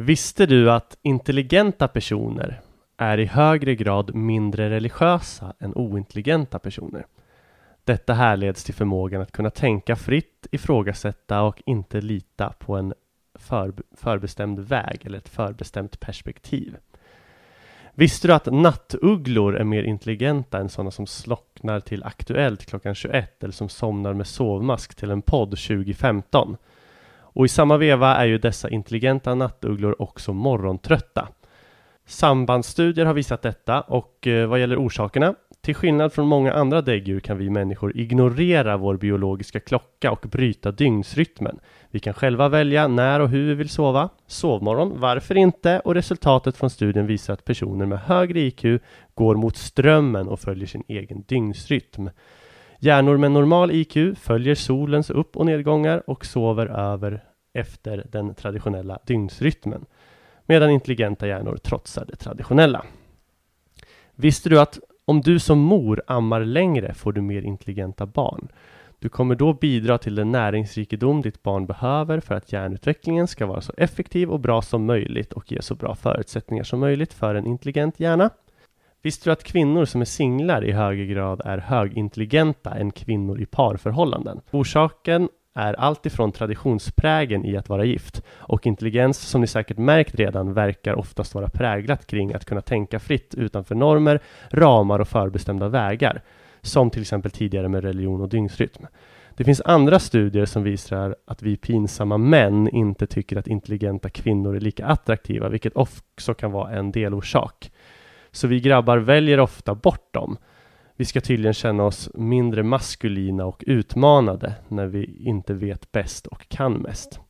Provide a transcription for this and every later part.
Visste du att intelligenta personer är i högre grad mindre religiösa än ointelligenta personer? Detta härleds till förmågan att kunna tänka fritt, ifrågasätta och inte lita på en för, förbestämd väg eller ett förbestämt perspektiv. Visste du att nattugglor är mer intelligenta än sådana som slocknar till Aktuellt klockan 21 eller som somnar med sovmask till en podd 2015? Och i samma veva är ju dessa intelligenta nattugglor också morgontrötta. Sambandsstudier har visat detta och eh, vad gäller orsakerna till skillnad från många andra däggdjur kan vi människor ignorera vår biologiska klocka och bryta dygnsrytmen. Vi kan själva välja när och hur vi vill sova, sovmorgon, varför inte? Och resultatet från studien visar att personer med högre IQ går mot strömmen och följer sin egen dygnsrytm. Hjärnor med normal IQ följer solens upp och nedgångar och sover över efter den traditionella dygnsrytmen, medan intelligenta hjärnor trotsar det traditionella. Visste du att om du som mor ammar längre får du mer intelligenta barn? Du kommer då bidra till den näringsrikedom ditt barn behöver för att hjärnutvecklingen ska vara så effektiv och bra som möjligt och ge så bra förutsättningar som möjligt för en intelligent hjärna. Visste du att kvinnor som är singlar i högre grad är högintelligenta än kvinnor i parförhållanden? Orsaken är alltifrån traditionsprägen i att vara gift och intelligens som ni säkert märkt redan verkar oftast vara präglat kring att kunna tänka fritt utanför normer, ramar och förbestämda vägar som till exempel tidigare med religion och dygnsrytm. Det finns andra studier som visar att vi pinsamma män inte tycker att intelligenta kvinnor är lika attraktiva, vilket också kan vara en delorsak. Så vi grabbar väljer ofta bort dem. Vi ska tydligen känna oss mindre maskulina och utmanade när vi inte vet bäst och kan mest.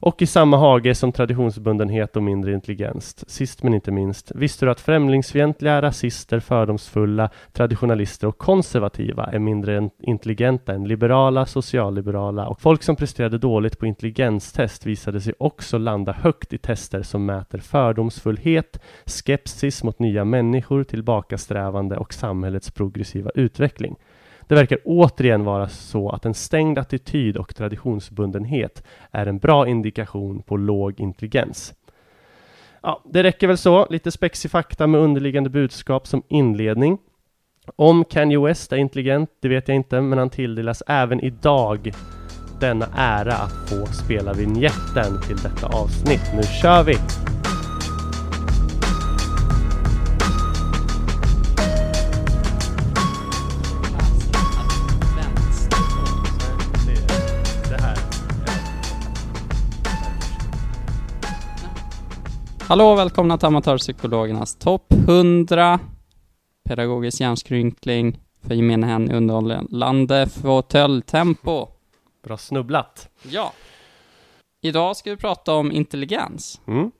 Och i samma hage som traditionsbundenhet och mindre intelligens. Sist men inte minst, visste du att främlingsfientliga, rasister, fördomsfulla, traditionalister och konservativa är mindre intelligenta än liberala, socialliberala och folk som presterade dåligt på intelligenstest visade sig också landa högt i tester som mäter fördomsfullhet, skepsis mot nya människor, tillbakasträvande och samhällets progressiva utveckling. Det verkar återigen vara så att en stängd attityd och traditionsbundenhet är en bra indikation på låg intelligens. Ja, det räcker väl så. Lite spexig fakta med underliggande budskap som inledning. Om Kanye West är intelligent, det vet jag inte, men han tilldelas även idag denna ära att få spela vignetten till detta avsnitt. Nu kör vi! Hallå och välkomna till Amatörpsykologernas topp 100 Pedagogisk hjärnskrynkling för gemene hen i underhållande fåtöljtempo. Bra snubblat. Ja. Idag ska vi prata om intelligens. Mm.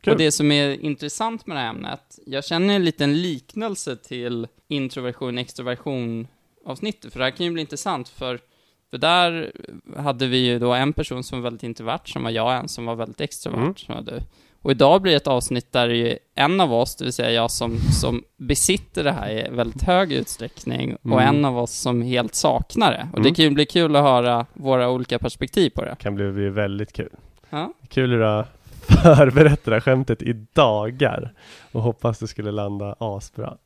Kul. Och det som är intressant med det här ämnet, jag känner en liten liknelse till introversion extroversion avsnittet, för det här kan ju bli intressant för för där hade vi ju då en person som var väldigt introvert, som var jag, en som var väldigt extrovert, Mm. som var du. Och idag blir det ett avsnitt där det är en av oss, det vill säga jag som, som besitter det här i väldigt hög utsträckning, Mm. och en av oss som helt saknar det. Och det Mm. kan ju bli kul att höra våra olika perspektiv på det. kan bli, bli väldigt kul. Ja, Kul hur du har förberett det där skämtet i dagar och hoppas det skulle landa asbra.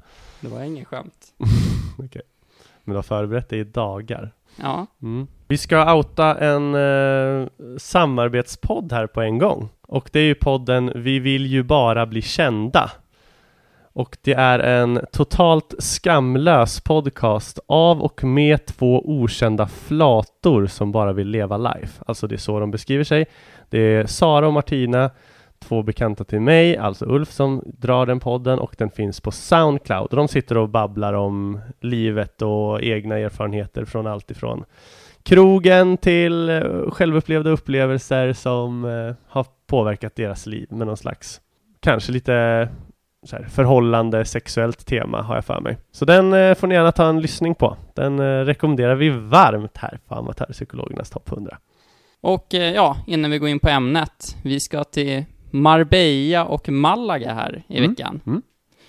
det var ingen skämt. Okej. Men du har förberett det i dagar. Ja, Mm. Vi ska outa en eh, samarbetspodd här på en gång. Och det är ju podden Vi vill ju bara bli kända. Och det är en totalt skamlös podcast av och med två okända flator som bara vill leva life. Alltså det är så de beskriver sig. Det är Sara och Martina, två bekanta till mig, alltså Ulf som drar den podden och den finns på Soundcloud. Och de sitter och babblar om livet och egna erfarenheter från allt ifrån krogen till eh, självupplevda upplevelser som eh, har påverkat deras liv med någon slags kanske lite så här, förhållande sexuellt tema har jag för mig. Så den eh, får ni gärna ta en lyssning på. Den rekommenderar vi varmt här på Amatörpsykologernas topp 100. Och ja, innan vi går in på ämnet. Vi ska till Marbella och Malaga här i Mm. veckan. Mm.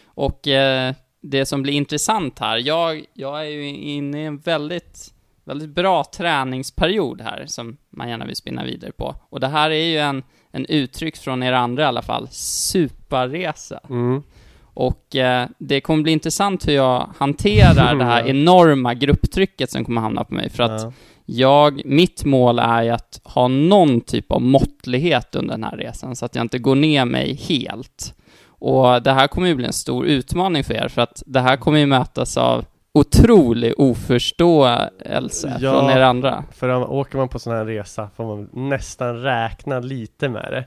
Och eh, det som blir intressant här, jag, jag är ju inne i en väldigt, väldigt bra träningsperiod här som man gärna vill spinna vidare på. Och det här är ju en, en uttryck från er andra i alla fall, superresa. Mm. Och eh, det kommer bli intressant hur jag hanterar det här enorma grupptrycket som kommer hamna på mig. För att Ja. jag, mitt mål är ju att ha någon typ av måttlighet under den här resan, så att jag inte går ner mig helt. Och det här kommer ju bli en stor utmaning för er, för att det här kommer ju mötas av otrolig oförståelse Ja. från er andra. För om, åker man på sån här resa får man nästan räkna lite med det.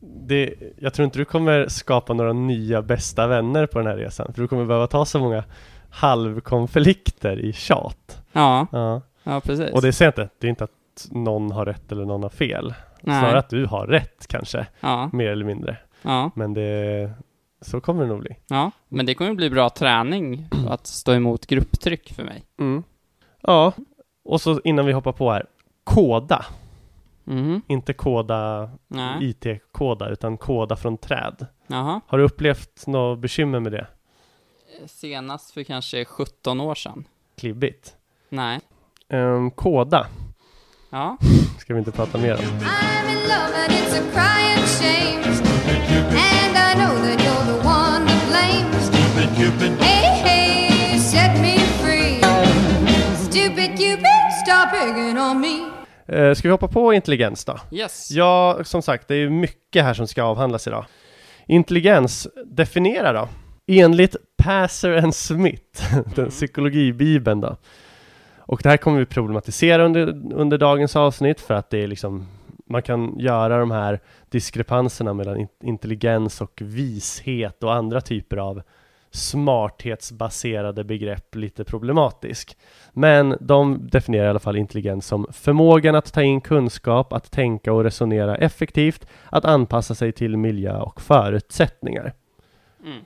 det. Jag tror inte du kommer skapa några nya bästa vänner på den här resan, för du kommer behöva ta så många halvkonflikter i tjat. Ja, Ja. ja precis. Och det säger jag inte, det är inte att någon har rätt eller någon har fel. Nej. Snarare att du har rätt kanske, Ja, mer eller mindre. ja, Men det, så kommer det nog bli. ja. Men det kommer bli bra träning att stå emot grupptryck för mig. Mm. Ja, och så innan vi hoppar på här, koda. Mhm. Inte koda Nej. IT-koda, utan koda från träd. Jaha. Har du upplevt något bekymmer med det? Senast för kanske 17 år sedan. Klibbigt. Nej. Ehm, koda Ja. ska vi inte prata mer om. Cupid. Hey, hey, set me free. Stupid Cupid, stop picking on me. Uh, ska vi hoppa på intelligens då? Yes. Ja, som sagt, det är ju mycket här som ska avhandlas idag. Intelligens, definiera då. Enligt Passer and Smith, den psykologibibeln då. Och det här kommer vi problematisera under, under dagens avsnitt för att det är liksom man kan göra de här diskrepanserna mellan in- intelligens och vishet och andra typer av smarthetsbaserade begrepp lite problematisk. Men de definierar i alla fall intelligens som förmågan att ta in kunskap, att tänka och resonera effektivt, att anpassa sig till miljö och förutsättningar. Mm.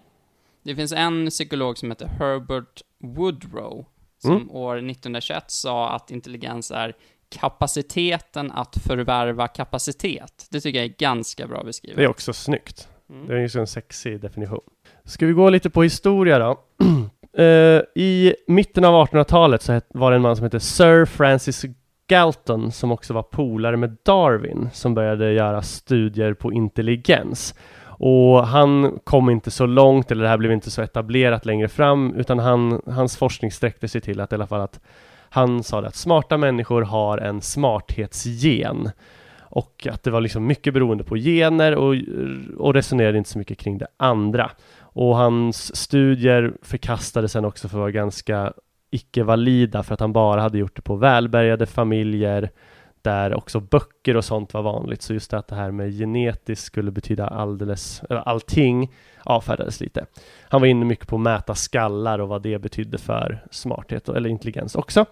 Det finns en psykolog som heter Herbert Woodrow som Mm. år 1921 sa att intelligens är kapaciteten att förvärva kapacitet. Det tycker jag är ganska bra beskrivet. Det är också snyggt. Mm. Det är ju en sexig definition. Ska vi gå lite på historia då? Eh, I mitten av 1800-talet så var det en man som hette Sir Francis Galton som också var polare med Darwin som började göra studier på intelligens. Och han kom inte så långt, eller det här blev inte så etablerat längre fram, utan han, hans forskning sträckte sig till att i alla fall att han sa att smarta människor har en smarthetsgen. Och att det var liksom mycket beroende på gener och, och resonerade inte så mycket kring det andra. Och hans studier förkastades sen också för att vara ganska icke-valida för att han bara hade gjort det på välbärgade familjer där också böcker och sånt var vanligt. Så just det att det här med genetiskt skulle betyda alldeles, eller allting avfärdades lite. Han var inne mycket på att mäta skallar och vad det betydde för smarthet och- eller intelligens också.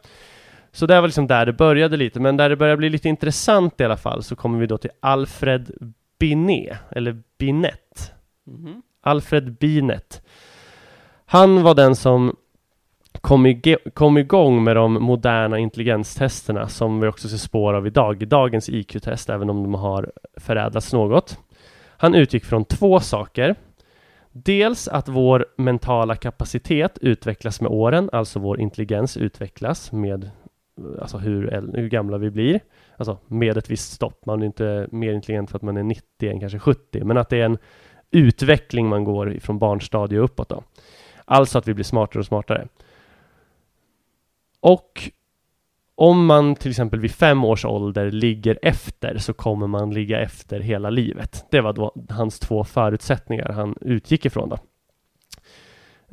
Så det var liksom där det började lite, men där det börjar bli lite intressant i alla fall så kommer vi då till Alfred Binet, eller Binet. Mhm. Alfred Binet. Han var den som kom, ig- kom igång med de moderna intelligenstesterna som vi också ser spår av idag, i dagens IQ-test, även om de har förädlats något. Han utgick från två saker. Dels att vår mentala kapacitet utvecklas med åren, alltså vår intelligens utvecklas med alltså hur, hur gamla vi blir. Alltså med ett visst stopp. Man är inte mer intelligent för att man är 90 än kanske 70, men att det är en utveckling man går ifrån barnstadie och uppåt då. Alltså att vi blir smartare och smartare. Och om man till exempel vid fem års ålder ligger efter så kommer man ligga efter hela livet. Det var då hans två förutsättningar han utgick ifrån. Då.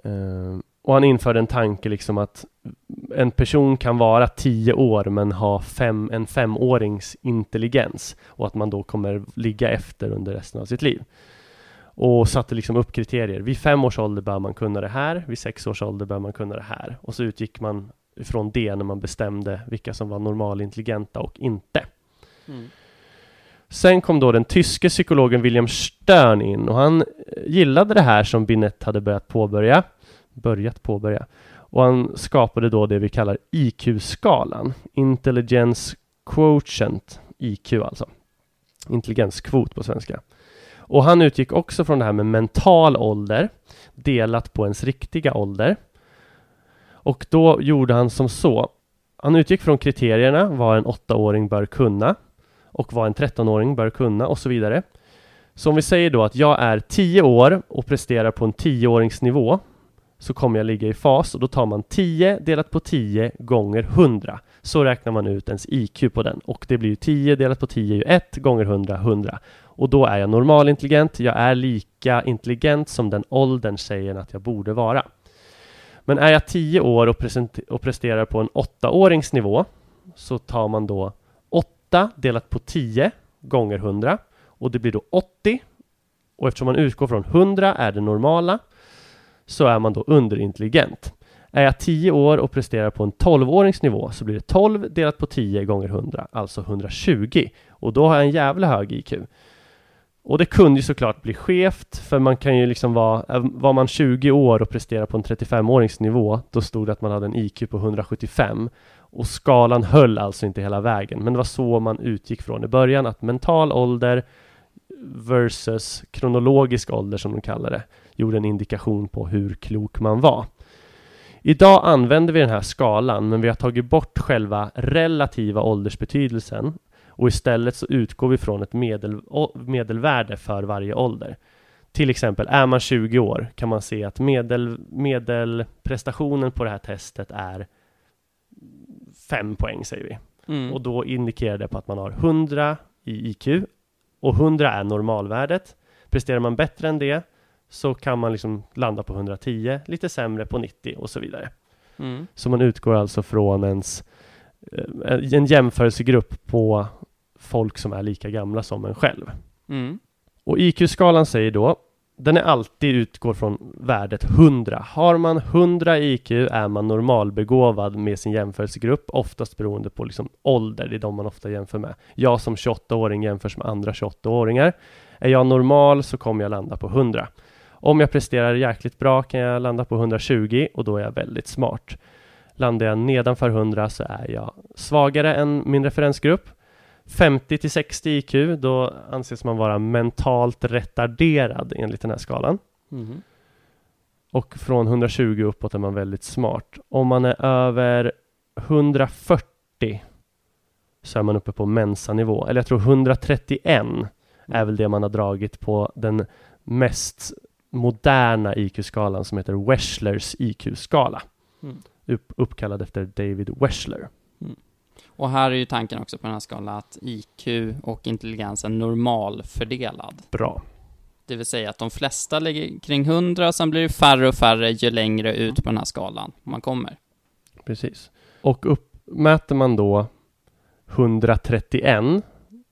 Ehm, och han införde en tanke liksom att en person kan vara tio år men ha fem, en femårings intelligens och att man då kommer ligga efter under resten av sitt liv. Och satte liksom upp kriterier. Vid fem års ålder bör man kunna det här, vid sex års ålder bör man kunna det här. Och så utgick man ifrån det när man bestämde vilka som var normalintelligenta och inte. Mm. Sen kom då den tyske psykologen William Stern in och han gillade det här som Binet hade börjat påbörja börjat påbörja. Och han skapade då det vi kallar IQ-skalan. Intelligence Quotient, IQ alltså. Intelligenskvot på svenska. Och han utgick också från det här med mental ålder delat på ens riktiga ålder. Och då gjorde han som så. Han utgick från kriterierna vad en åttaåring bör kunna och vad en 13-åring bör kunna och så vidare. Så om vi säger då att jag är 10 år och presterar på en 10-åringsnivå så kommer jag ligga i fas och då tar man 10 delat på 10 gånger 100. Så räknar man ut ens IQ på den och det blir ju 10 delat på 10 är ju 1 gånger 100, 100. Och då är jag normalintelligent, jag är lika intelligent som den åldern säger att jag borde vara. Men är jag 10 år och, och presterar på en 8-årings nivå så tar man då 8 delat på 10 gånger 100 och det blir då 80 och eftersom man utgår från 100 är det normala så är man då underintelligent. Är jag 10 år och presterar på en 12-årings nivå så blir det 12 delat på 10 gånger 100, alltså 120. Och då har jag en jävla hög IQ. Och det kunde ju såklart bli skevt, för man kan ju liksom vara, var man 20 år och presterade på en 35-årings nivå, då stod det att man hade en IQ på 175. Och skalan höll alltså inte hela vägen, men det var så man utgick från i början, att mental ålder versus kronologisk ålder som de kallar det, gjorde en indikation på hur klok man var. Idag använder vi den här skalan, men vi har tagit bort själva relativa åldersbetydelsen och istället så utgår vi från ett medel, medelvärde för varje ålder. Till exempel, är man 20 år kan man se att medel, medelprestationen på det här testet är 5 poäng säger vi. Mm. Och då indikerar det på att man har 100 i IQ och 100 är normalvärdet. Presterar man bättre än det så kan man liksom landa på 110, lite sämre på 90 och så vidare. Mm. Så man utgår alltså från ens eh, en jämförelsegrupp på folk som är lika gamla som en själv. Mm. Och IQ-skalan säger då den är alltid utgår från värdet 100. Har man 100 IQ är man normalbegåvad med sin jämförelsegrupp, oftast beroende på liksom ålder, det är de man ofta jämför med. Jag som 28-åring jämförs med andra 28-åringar. Är jag normal så kommer jag landa på 100. Om jag presterar jäkligt bra kan jag landa på 120 och då är jag väldigt smart. Landar jag nedanför 100 så är jag svagare än min referensgrupp. 50 till 60 IQ, då anses man vara mentalt retarderad enligt den här skalan. Mm. Och från 120 uppåt är man väldigt smart. Om man är över 140 så är man uppe på mensanivå. Eller jag tror 131 mm. är väl det man har dragit på den mest moderna IQ-skalan som heter Weschlers IQ-skala. Mm. Upp, uppkallad efter David Weschler. Och här är ju tanken också på den här skalan att IQ och intelligens är normalfördelad. Bra. Det vill säga att de flesta ligger kring 100, sen blir det färre och färre ju längre ut på den här skalan man kommer. Precis. Och uppmäter man då 131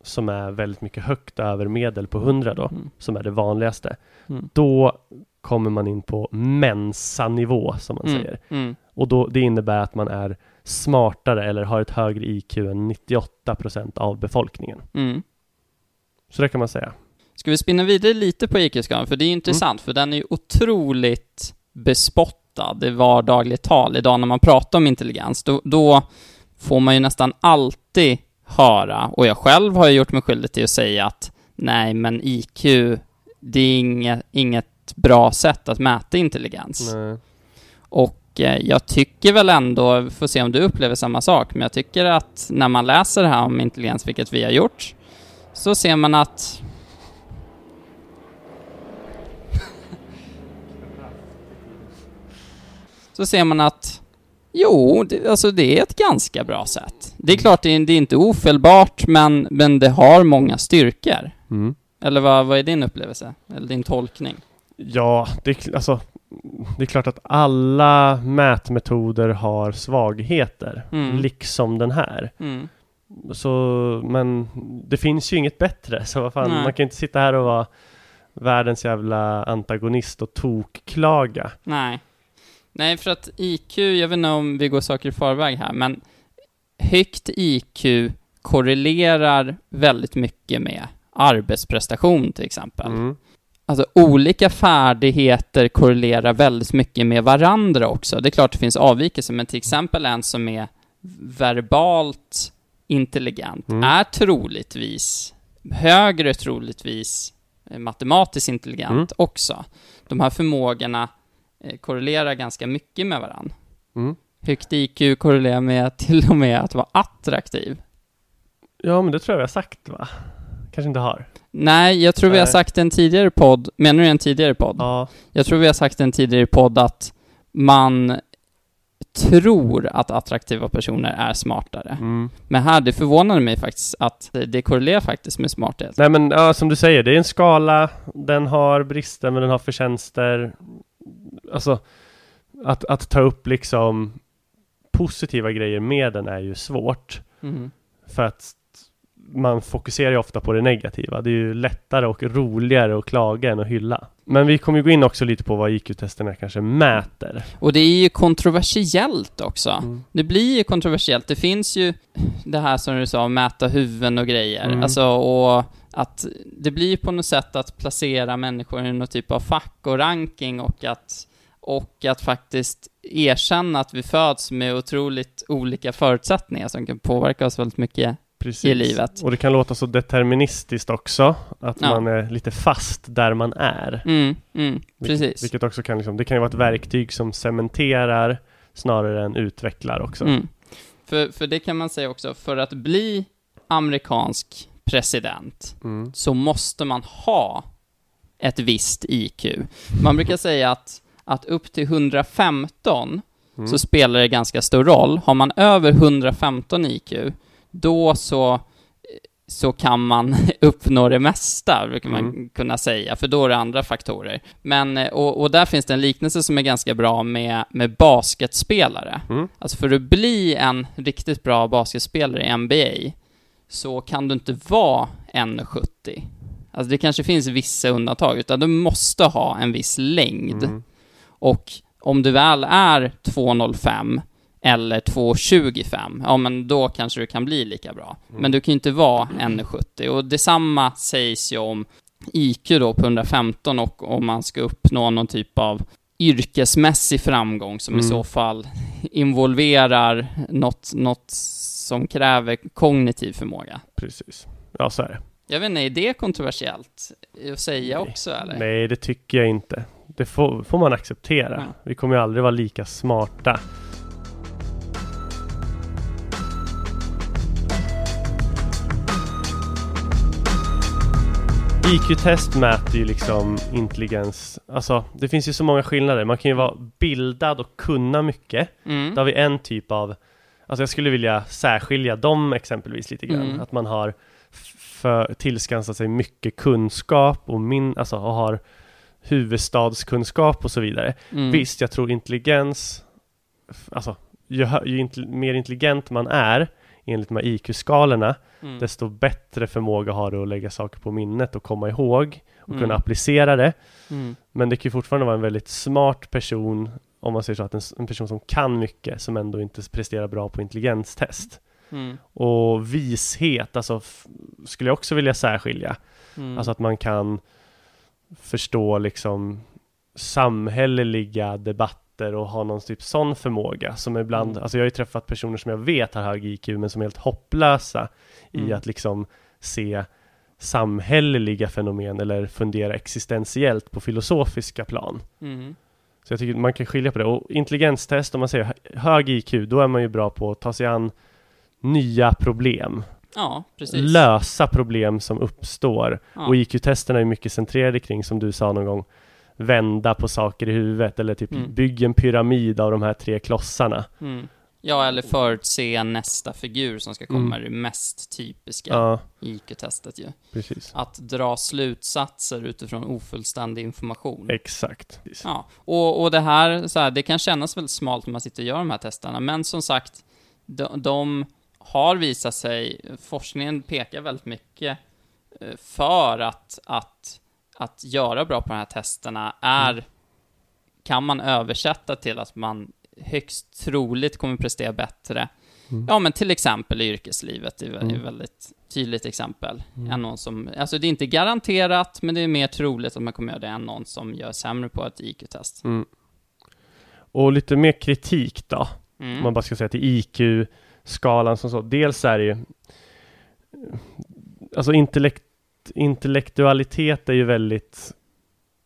som är väldigt mycket högt över medel på 100 då, mm. som är det vanligaste. Mm. Då kommer man in på mensanivå som man mm. säger. Mm. Och då, det innebär att man är smartare eller har ett högre IQ än 98 procent av befolkningen. Mm. Så det kan man säga. Ska vi spinna vidare lite på IQ-skalan? För det är intressant, för den är ju otroligt bespottad i vardagligt tal idag när man pratar om intelligens. Då, då får man ju nästan alltid höra, och jag själv har gjort mig skyldig till att säga att nej, men IQ, det är inget, inget bra sätt att mäta intelligens. Nej. Och jag tycker väl ändå, får se om du upplever samma sak, men jag tycker att när man läser det här om intelligens, vilket vi har gjort, så ser man att så ser man att Jo, det, alltså det är ett ganska bra sätt. Det är klart, det är, det är inte ofelbart, men, men det har många styrkor. Mm. Eller vad, vad är din upplevelse? Eller din tolkning? Ja, det alltså, det är klart att alla mätmetoder har svagheter, Mm. liksom den här. Mm. Så, men det finns ju inget bättre, så vad fan, Nej. man kan inte sitta här och vara världens jävla antagonist och tokklaga. Nej. Nej, för att IQ, jag vet inte om vi går saker i förväg här, men högt IQ korrelerar väldigt mycket med arbetsprestation till exempel. Mm. Alltså olika färdigheter korrelerar väldigt mycket med varandra också. Det är klart det finns avvikelser, men till exempel en som är verbalt intelligent Mm. är troligtvis högre troligtvis eh, matematiskt intelligent Mm. också. De här förmågorna eh, korrelerar ganska mycket med varandra. Mm. Högt IQ korrelerar med till och med att vara attraktiv. Ja, men det tror jag vi har sagt va? Kanske inte har. Nej, jag tror vi har Nej. sagt en tidigare podd, menar du en tidigare podd? Ja, Jag tror vi har sagt en tidigare podd att man tror att attraktiva personer är smartare. mm. Men här, det förvånade mig faktiskt att det korrelerar faktiskt med smarthet. Nej men ja, som du säger, det är en skala, den har brister men den har förtjänster. Alltså, att, att ta upp liksom positiva grejer med den är ju svårt. Mhm. För att man fokuserar ju ofta på det negativa. Det är ju lättare och roligare att klaga än att hylla. Men vi kommer ju gå in också lite på vad IQ-testerna kanske mäter. Och det är ju kontroversiellt också. Mm. Det blir ju kontroversiellt. Det finns ju det här som du sa, mäta huvuden och grejer. Mm. Alltså, och att det blir ju på något sätt att placera människor i någon typ av fack och ranking och att, och att faktiskt erkänna att vi föds med otroligt olika förutsättningar som kan påverka oss väldigt mycket. Precis. I livet. Och det kan låta så deterministiskt också. Att Ja. man är lite fast där man är. Mm, mm, precis. Vilket också kan liksom, det kan ju vara ett verktyg som cementerar snarare än utvecklar också. Mm. För, för det kan man säga också, för att bli amerikansk president Mm. så måste man ha ett visst IQ. Man brukar säga att, att upp till 115 Mm. så spelar det ganska stor roll. Har man över 115 IQ, då så, så kan man uppnå det mesta, brukar man Mm. kunna säga, för då är det andra faktorer. Men, eh, och, och där finns det en liknelse som är ganska bra med, med basketspelare. Mm. Alltså för att bli en riktigt bra basketspelare i NBA så kan du inte vara 1,70. Alltså det kanske finns vissa undantag, utan du måste ha en viss längd. Mm. Och om du väl är 2,05 eller 2,25, ja men då kanske du kan bli lika bra. Men du kan ju inte vara 1,70. Och detsamma sägs ju om IQ då på 115 och om man ska uppnå någon typ av yrkesmässig framgång som i Mm. så fall involverar något, något som kräver kognitiv förmåga. Precis. Ja, så är det. Jag vet inte, är det kontroversiellt att säga Nej. också eller? Nej, det tycker jag inte. Det får, får man acceptera. Ja. Vi kommer ju aldrig vara lika smarta. IQ-test mäter ju liksom intelligens. Alltså, det finns ju så många skillnader. Man kan ju vara bildad och kunna mycket. Mm. Då har vi en typ av, alltså jag skulle vilja särskilja dem exempelvis lite grann. Mm. Att man har för, tillskansat sig mycket kunskap och min, alltså och har huvudstadskunskap och så vidare. Mm. Visst, jag tror intelligens, alltså ju, ju intel, mer intelligent man är enligt de här IQ-skalorna, Mm. desto bättre förmåga har du att lägga saker på minnet och komma ihåg och Mm. kunna applicera det. Mm. Men det kan ju fortfarande vara en väldigt smart person, om man säger så, att en, en person som kan mycket, som ändå inte presterar bra på intelligenstest. Mm. Och vishet, alltså skulle jag också vilja särskilja. Mm. Alltså att man kan förstå liksom samhälleliga debatter och ha någon typ sån förmåga som ibland, Mm. alltså jag har ju träffat personer som jag vet har hög IQ men som är helt hopplösa i Mm. att liksom se samhälleliga fenomen eller fundera existentiellt på filosofiska plan. Mm. Så jag tycker man kan skilja på det. Och intelligenstest, om man säger hö- hög IQ, då är man ju bra på att ta sig an nya problem. Ja, precis. Lösa problem som uppstår. Ja. Och IQ-testerna är mycket centrerade kring, som du sa någon gång, vända på saker i huvudet eller typ Mm. bygg en pyramid av de här tre klossarna. Mm. Ja, eller förutse nästa figur som ska komma, Mm. det mest typiska Ja, IQ-testet ju. precis. Att dra slutsatser utifrån ofullständig information. Exakt. Ja, och, och det här, så här, det kan kännas väldigt smalt när man sitter och gör de här testerna, men som sagt, de, de har visat sig, forskningen pekar väldigt mycket eh, för att, att, att göra bra på de här testerna är, kan man översätta till att man högst troligt kommer prestera bättre. Mm. Ja, men till exempel i yrkeslivet är ett Mm. väldigt tydligt exempel. Mm. Än någon som, alltså det är inte garanterat, men det är mer troligt att man kommer göra det än någon som gör sämre på ett IQ-test. Mm. Och lite mer kritik då, Mm. om man bara ska säga till IQ-skalan som så. Dels är det ju Alltså intellekt, intellektualitet är ju väldigt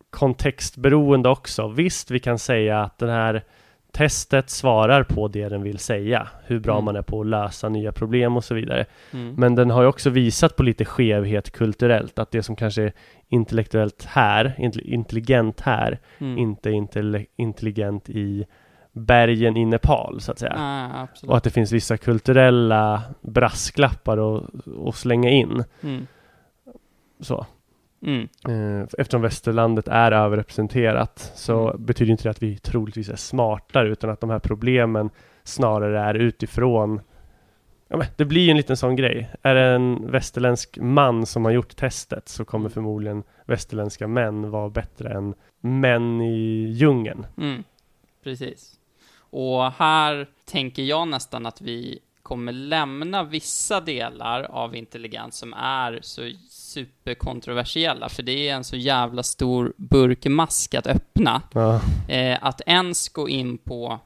kontextberoende också. Visst, vi kan säga att det här testet svarar på det den vill säga. Hur bra Mm. man är på att lösa nya problem och så vidare. Mm. Men den har ju också visat på lite skevhet kulturellt. Att det som kanske är intellektuellt här, intelli- intelligent här, Mm. inte är intelle- intelligent i bergen i Nepal så att säga. Absolut. Och att det finns vissa kulturella brasklappar att, att slänga in. Mm. Så. Mm. Eh, Eftersom västerlandet är överrepresenterat så Mm. betyder inte det att vi troligtvis är smartare utan att de här problemen snarare är utifrån Ja, men det blir ju en liten sån grej. Är det en västerländsk man som har gjort testet så kommer förmodligen västerländska män vara bättre än män i djungeln. Mm. Precis. Och här tänker jag nästan att vi kommer lämna vissa delar av intelligens som är så superkontroversiella, för det är en så jävla stor burk mask att öppna. Ja, Eh, att ens gå in på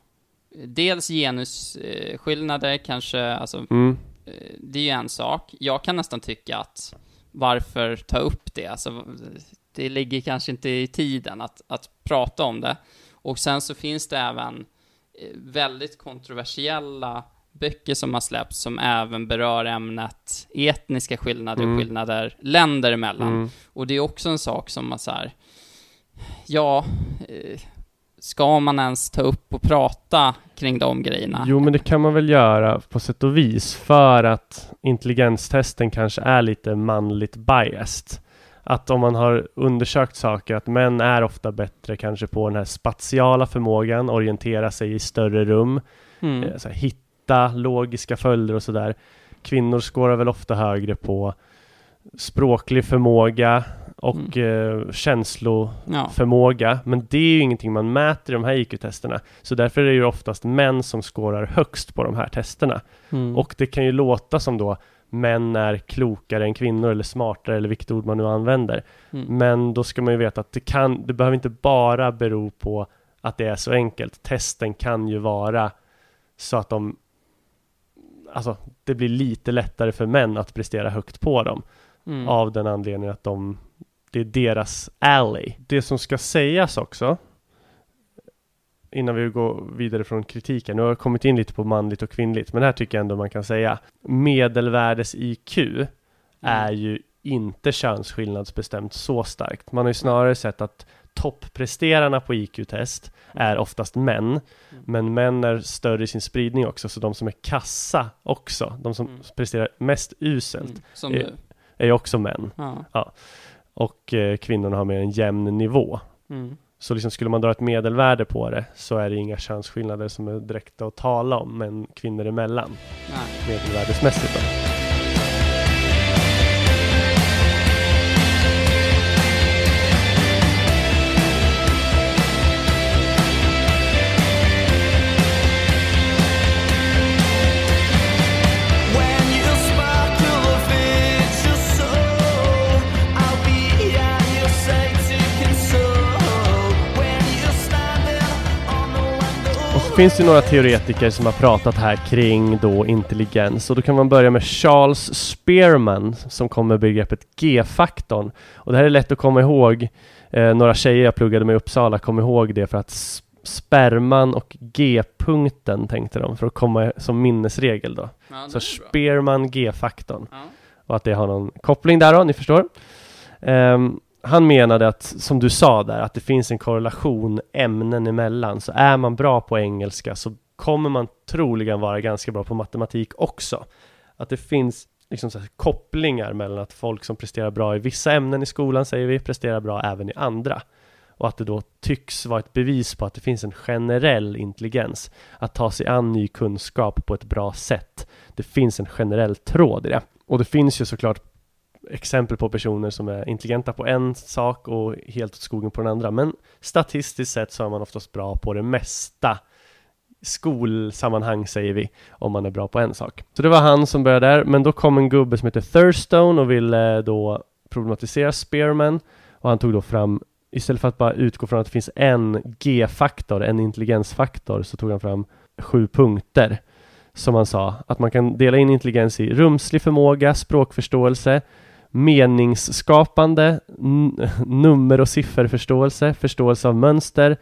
dels genusskillnader, kanske, alltså, mm, eh, det är ju en sak. Jag kan nästan tycka att varför ta upp det? Alltså, det ligger kanske inte i tiden att, att prata om det. Och sen så finns det även eh, väldigt kontroversiella böcker som har släppts som även berör ämnet etniska skillnader Mm. och skillnader länder emellan. mm. Och det är också en sak som man så här, ja, eh, ska man ens ta upp och prata kring de grejerna? Jo, men det kan man väl göra på sätt och vis för att intelligenstesten kanske är lite manligt biased. Att om man har undersökt saker, att män är ofta bättre kanske på den här spatiala förmågan, orientera sig i större rum, Mm. eh, hitta logiska följder och sådär. Kvinnor skårar väl ofta högre på språklig förmåga och eh, känsloförmåga. Ja. Men det är ju ingenting man mäter i de här IQ-testerna. Så därför är det ju oftast män som skårar högst på de här testerna. Mm. Och det kan ju låta som då män är klokare än kvinnor eller smartare eller vilket ord man nu använder. Mm. Men då ska man ju veta att det kan, det behöver inte bara bero på att det är så enkelt. Testen kan ju vara så att de Alltså, det blir lite lättare för män att prestera högt på dem Mm. av den anledningen att de det är deras alley. Det som ska sägas också innan vi går vidare från kritiken. Nu har jag kommit in lite på manligt och kvinnligt, men här tycker jag ändå man kan säga medelvärdes IQ är ju inte könsskillnadsbestämt så starkt. Man har ju snarare sett att toppresterarna på IQ-test är oftast män, men män är större i sin spridning också, så de som är kassa också, de som Mm. presterar mest uselt, Mm. Är ju också män. Ja. Och eh, kvinnorna har mer en jämn nivå. Mm. Så liksom skulle man dra ett medelvärde på det så är det inga könsskillnader som är direkta att tala om, men kvinnor emellan, Nej. medelvärdesmässigt då. Finns det några teoretiker som har pratat här kring då intelligens och då kan man börja med Charles Spearman som kom med begreppet G-faktorn. Och det här är lätt att komma ihåg. Eh, några tjejer jag pluggade med i Uppsala kom ihåg det för att sperman och G-punkten tänkte de för att komma som minnesregel då. Ja, Så. Spearman G-faktorn Ja. och att det har någon koppling där då, ni förstår. Ehm, han menade att, som du sa där, att det finns en korrelation ämnen emellan. Så är man bra på engelska så kommer man troligen vara ganska bra på matematik också. Att det finns liksom så här kopplingar mellan att folk som presterar bra i vissa ämnen i skolan, säger vi, presterar bra även i andra. Och att det då tycks vara ett bevis på att det finns en generell intelligens att ta sig an ny kunskap på ett bra sätt. Det finns en generell tråd i det. Och det finns ju såklart exempel på personer som är intelligenta på en sak och helt åt skogen på den andra. Men statistiskt sett så är man oftast bra på det mesta. Skolsammanhang säger vi, om man är bra på en sak. Så det var han som började där, men då kom en gubbe som heter Thurstone och ville eh, då problematisera Spearman. Och han tog då fram, istället för att bara utgå från att det finns en G-faktor, en intelligensfaktor, så tog han fram sju punkter. Som han sa, att man kan dela in intelligens i rumslig förmåga, språkförståelse, meningsskapande, nummer och sifferförståelse, förståelse av mönster,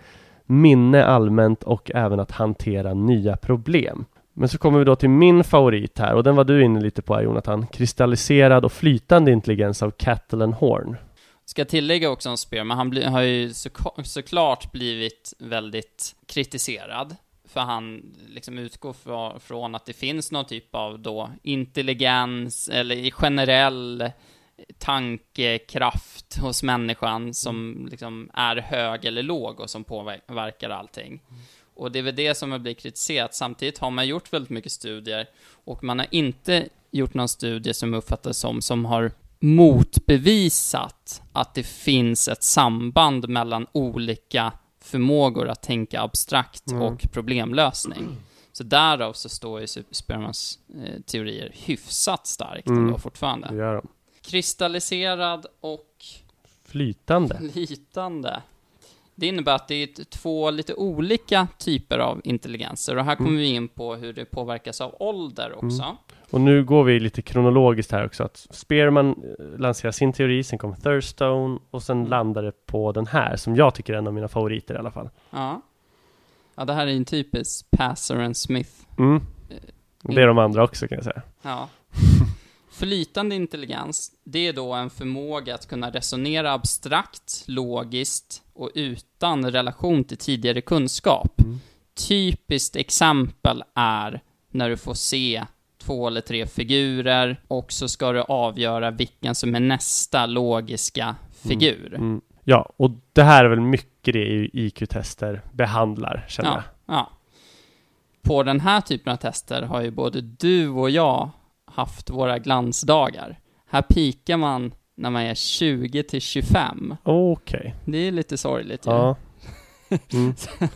minne allmänt och även att hantera nya problem. Men så kommer vi då till min favorit här och den var du inne lite på här Jonathan. Kristalliserad och flytande intelligens av Cattle Horn. Ska tillägga också om Spearman, han bli, har ju så, såklart blivit väldigt kritiserad. För han liksom utgår från att det finns någon typ av då intelligens eller generell tankekraft hos människan som liksom är hög eller låg och som påverkar allting. Och det är väl det som har blivit kritiserat. Samtidigt har man gjort väldigt mycket studier och man har inte gjort någon studie som uppfattas som, som har motbevisat att det finns ett samband mellan olika förmågor att tänka abstrakt och problemlösning. Så därav så står ju Spearmans eh, teorier hyfsat starkt Mm. ändå fortfarande. Det gör de. Kristalliserad och Flytande. flytande. Det innebär att det är två lite olika typer av intelligenser och här kommer vi in på hur det påverkas av ålder också. Och nu går vi lite kronologiskt här också. Att Spearman eh, lanserar sin teori, sen kom Thurstone och sen landade det på den här som jag tycker är en av mina favoriter i alla fall. Ja. Ja, det här är en typisk Passer and Smith. Mm. Och det är de andra också kan jag säga. Ja. Flytande intelligens, det är då en förmåga att kunna resonera abstrakt, logiskt och utan relation till tidigare kunskap. Typiskt exempel är när du får se två eller tre figurer och så ska du avgöra vilken som är nästa logiska figur. Mm. Ja, och det här är väl mycket det IQ-tester behandlar, känner Ja, jag. ja. På den här typen av tester har ju både du och jag haft våra glansdagar. Här pikar man när man är 20 till 25. Okej. Det är lite sorgligt ju. Ja. Mm.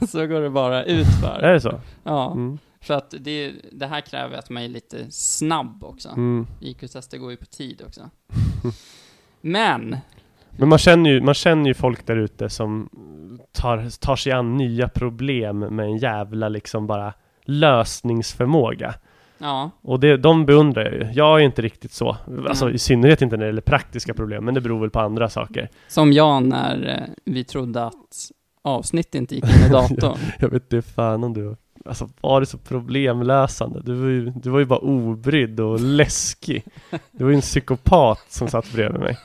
Så går det bara utför. Är det så? Ja, Mm. för att det, det här kräver att man är lite snabb också. Mm. IQ-tester går ju på tid också. Men, Men man känner ju, man känner ju folk där ute som tar, tar sig an nya problem med en jävla liksom bara lösningsförmåga. Ja, Och det, de beundrar jag ju. Jag är ju inte riktigt så. Alltså Mm. i synnerhet inte när det gäller praktiska problem, men det beror väl på andra saker. som jag när eh, vi trodde att avsnitt inte gick in i datorn. Jag vet inte fan om du Alltså var det så problemlösande? Du var ju, du var ju bara obrydd och läskig. Du var ju en psykopat som satt bredvid mig.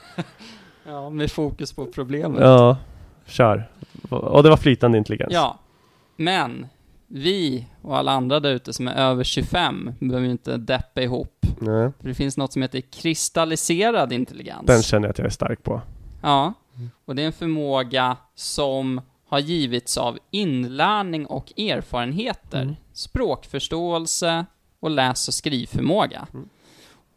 ja, med fokus på problemet. Ja, kör. Och det var flytande intelligens. Ja, men vi och alla andra där ute som är över 25 behöver ju inte deppa ihop. Nej, För det finns något som heter kristalliserad intelligens. den känner jag att jag är stark på. Ja, och det är en förmåga som har givits av inlärning och erfarenheter, Mm. språkförståelse och läs och skrivförmåga.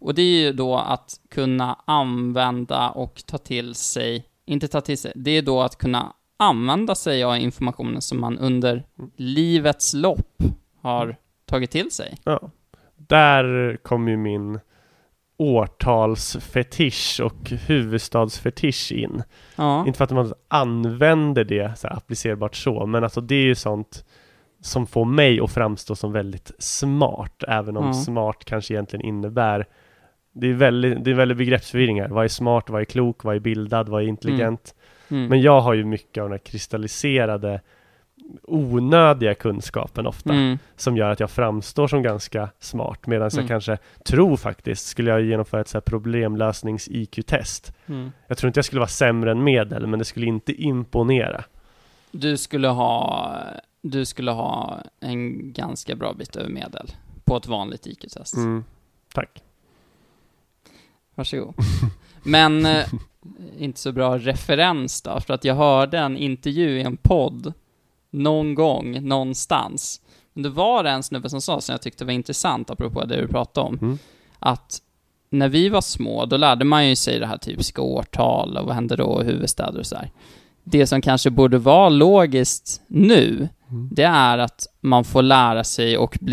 Och det är ju då att kunna använda och ta till sig, inte ta till sig, det är då att kunna använda sig av informationen som man under livets lopp har tagit till sig. Ja. Där kom ju min årtalsfetisch och huvudstadsfetisch in. Ja, Inte för att man använder det så här, applicerbart så, men alltså det är ju sånt som får mig att framstå som väldigt smart, även om Ja. smart kanske egentligen innebär det är väldigt, det är väldigt begreppsförvirring här. Vad är smart, vad är klok, vad är bildad, vad är intelligent? mm. Men jag har ju mycket av den här kristalliserade onödiga kunskapen ofta Mm. som gör att jag framstår som ganska smart medan Mm. jag kanske tror faktiskt, skulle jag genomföra ett så problemlösnings-IQ-test Mm. Jag tror inte jag skulle vara sämre än medel, men det skulle inte imponera Du skulle ha, du skulle ha en ganska bra bit över medel på ett vanligt IQ-test. mm. Tack Varsågod. Men eh, inte så bra referens då, för att jag hörde en intervju i en podd någon gång, någonstans. Men det var en snubbe som sa, som jag tyckte var intressant, apropå det du pratade om, Mm. att när vi var små, då lärde man ju sig det här typiska årtal och vad hände då, och huvudstäder och så här. Det som kanske borde vara logiskt nu, Mm. det är att man får lära sig och bli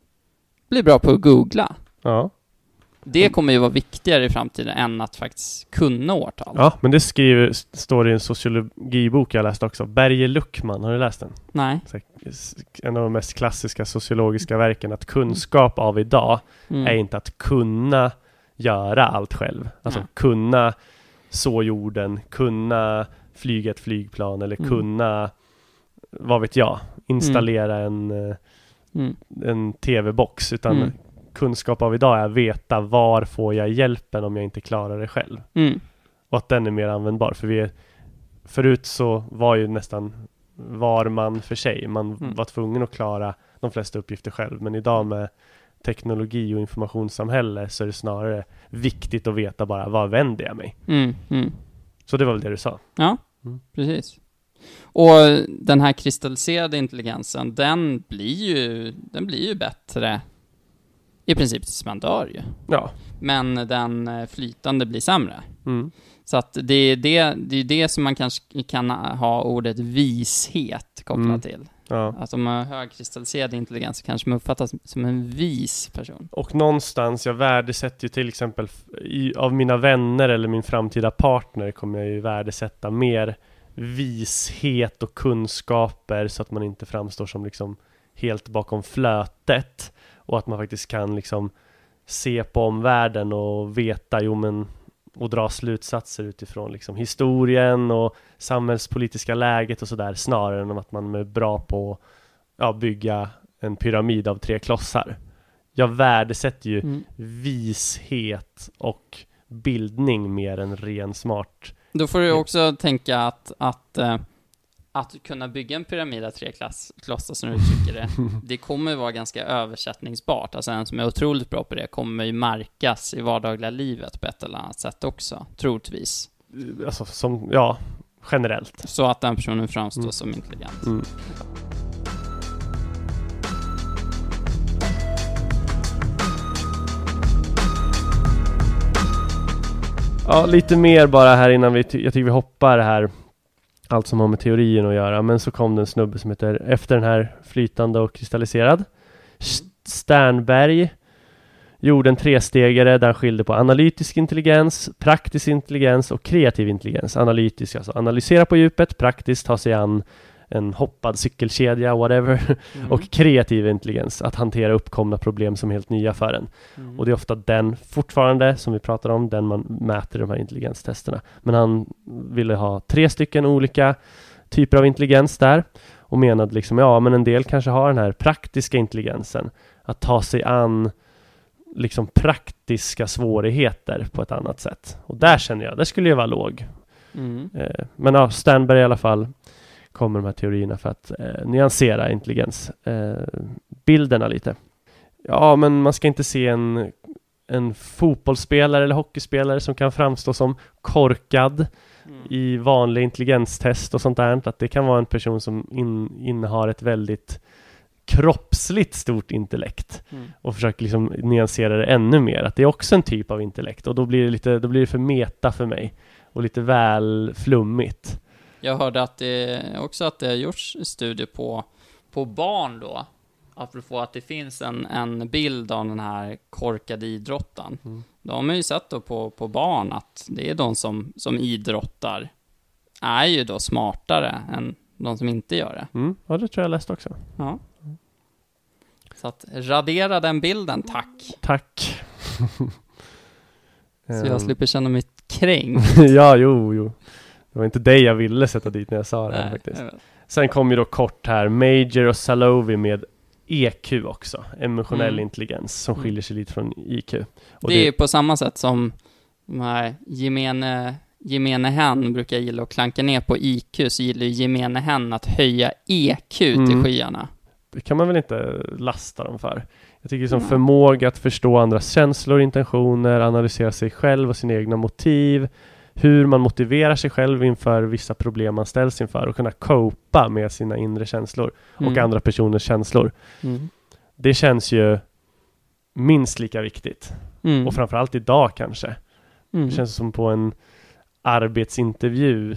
Bli bra på att googla. Ja. Det kommer ju vara viktigare i framtiden än att faktiskt kunna årtal. ja, men det skriver, står i en sociologibok jag läst också Berge Luckman, har du läst den? Nej. En av de mest klassiska sociologiska verken att kunskap av idag Mm. är inte att kunna göra allt själv. Alltså Nej. kunna så jorden, kunna flyga ett flygplan eller Mm. kunna, vad vet jag, installera en, eh, Mm. en tv-box. Utan Mm. kunskap av idag är att veta var får jag hjälpen om jag inte klarar det själv. Mm. Och att den är mer användbar. För vi är, förut så var ju nästan var man för sig. Man Mm. var tvungen att klara de flesta uppgifter själv. Men idag med teknologi och informationssamhälle så är det snarare viktigt att veta bara var vänder jag mig. Mm. Mm. Så det var väl det du sa? Ja, precis. Och den här kristalliserade intelligensen, den blir ju, den blir ju bättre i princip tills man dör ju. Ja. Men den eh, flytande blir sämre. Mm. Så att det är det, det, är det som man kanske kan ha ordet vishet kopplat Mm. till. ja. Att om man har högkristalliserad intelligens så kanske man uppfattas som en vis person. Och någonstans, jag värdesätter ju till exempel i, av mina vänner eller min framtida partner kommer jag ju värdesätta mer vishet och kunskaper så att man inte framstår som liksom helt bakom flötet och att man faktiskt kan liksom se på omvärlden och veta, jo men och dra slutsatser utifrån liksom historien och samhällspolitiska läget och sådär snarare än att man är bra på att ja, bygga en pyramid av tre klossar. Jag värdesätter ju Mm. vishet och bildning mer än ren smart. Då får du också tänka att, att, eh, att kunna bygga en pyramid av tre klass, klossar, som du uttrycker det, det kommer vara ganska översättningsbart. Alltså en som är otroligt bra på det kommer ju märkas i vardagliga livet på ett eller annat sätt också, troligtvis. Alltså som, ja, generellt. Så att den personen framstår Mm. som intelligent. Mm. Ja, lite mer bara här innan vi, jag tycker vi hoppar här allt som har med teorin att göra, men så kom det en snubbe som heter, efter den här flytande och kristalliserad, Sternberg gjorde en trestegare där han skilde på analytisk intelligens, praktisk intelligens och kreativ intelligens. Analytisk, alltså analysera på djupet, praktiskt ta sig an en hoppad cykelkedja, whatever, Mm. och kreativ intelligens, att hantera uppkomna problem som är helt nya för en. Mm. Och det är ofta den fortfarande, som vi pratar om, den man mäter i de här intelligenstesterna. Men han ville ha tre stycken olika typer av intelligens där och menade liksom, ja men en del kanske har den här praktiska intelligensen, att ta sig an liksom praktiska svårigheter på ett annat sätt. Och där känner jag, där skulle jag vara låg. Mm. Eh, men ja, Sternberg i alla fall kommer de här teorierna för att eh, nyansera intelligensbilderna eh, lite. Ja, men man ska inte se en, en fotbollsspelare eller hockeyspelare som kan framstå som korkad Mm. i vanliga intelligenstest och sånt där. Att det kan vara en person som in, innehar ett väldigt kroppsligt stort intellekt Mm. och försöker liksom nyansera det ännu mer. Att det är också en typ av intellekt och då blir det lite, då blir det för meta för mig och lite väl flummigt. Jag hörde att det också att det har gjorts studier på, på barn då, apropå att det finns en, en bild av den här korkade idrottaren. Mm. De har ju sett då på, på barn att det är de som, som idrottar är ju då smartare än de som inte gör det. Mm, ja, det tror jag läst också. Ja. Så att radera den bilden, tack. Tack. Så Ehm, jag slipper känna mig kränkt. ja, jo, jo. Det var inte dig jag ville sätta dit när jag sa det här, faktiskt. Sen kom ju då kort här Major och Salovi med EQ också, emotionell Mm. intelligens, som Mm. skiljer sig lite från IQ. Och det är ju på samma sätt som de här gemene, gemene hen brukar gilla att klanka ner på IQ, så gillar ju gemene hen att höja EQ till Mm. skyarna. det kan man väl inte lasta dem för. Jag tycker som Nej. förmåga att förstå andras känslor och intentioner, analysera sig själv och sina egna motiv, hur man motiverar sig själv inför vissa problem man ställs inför och kunna copa med sina inre känslor och Mm. andra personers känslor. Mm. Det känns ju minst lika viktigt. Mm. Och framförallt idag kanske. mm. Det känns som på en arbetsintervju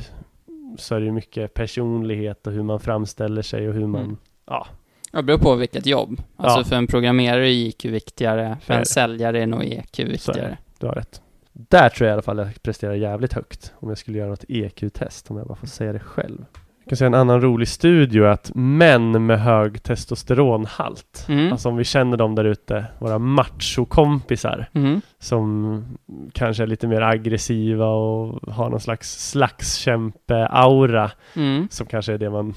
så är det mycket personlighet och hur man framställer sig och hur man... Mm. Ja, Det beror på vilket jobb. Alltså Ja. för en programmerare är IQ viktigare, för en säljare är nog EQ Så är det. viktigare. du har rätt. Där tror jag i alla fall jag presterar jävligt högt om jag skulle göra något EQ-test, om jag bara får säga det själv. Jag kan säga en annan rolig studie är att män med hög testosteronhalt, Mm. alltså om vi känner dem där ute, våra machokompisar, Mm. som kanske är lite mer aggressiva och har någon slags slagskämpe-aura Mm. som kanske är det man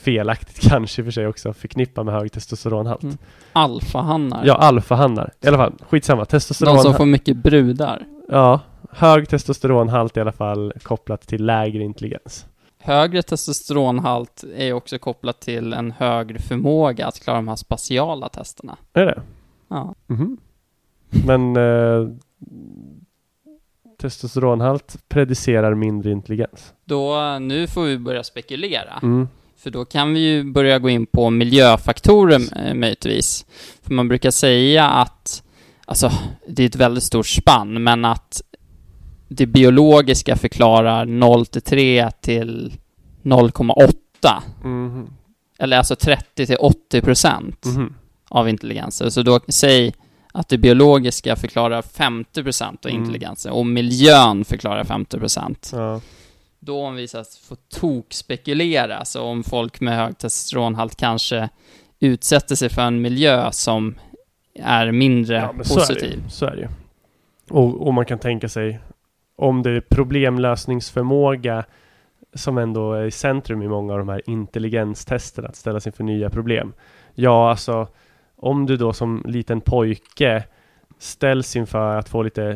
felaktigt kanske i och för sig också förknippar med hög testosteronhalt. Mm. Alfahannar. Ja, alfahannar. I alla fall, skitsamma. De Testosteron... som får mycket brudar. Ja, hög testosteronhalt i alla fall kopplat till lägre intelligens. Högre testosteronhalt är också kopplat till en högre förmåga att klara de här spatiala testerna. Är det? Ja. Mhm. Men eh, testosteronhalt predicerar mindre intelligens. Då, nu får vi börja spekulera. Mm. För då kan vi ju börja gå in på miljöfaktorer eh, möjligtvis. För man brukar säga att, alltså det är ett väldigt stort spann, men att det biologiska förklarar 0 till 3 till 0,8. Mhm. Eller alltså 30 till 80 procent Mhm. av intelligensen. Så då säg att det biologiska förklarar 50 procent av Mm. intelligensen och miljön förklarar 50 procent. Ja. Då om vi så att får tokspekulera, så om folk med hög testosteronhalt kanske utsätter sig för en miljö som är mindre ja, positiv. Så är det ju. Och, och man kan tänka sig om det är problemlösningsförmåga som ändå är i centrum i många av de här intelligenstesterna, att ställa sig inför nya problem. Ja, alltså om du då som liten pojke ställs inför att få lite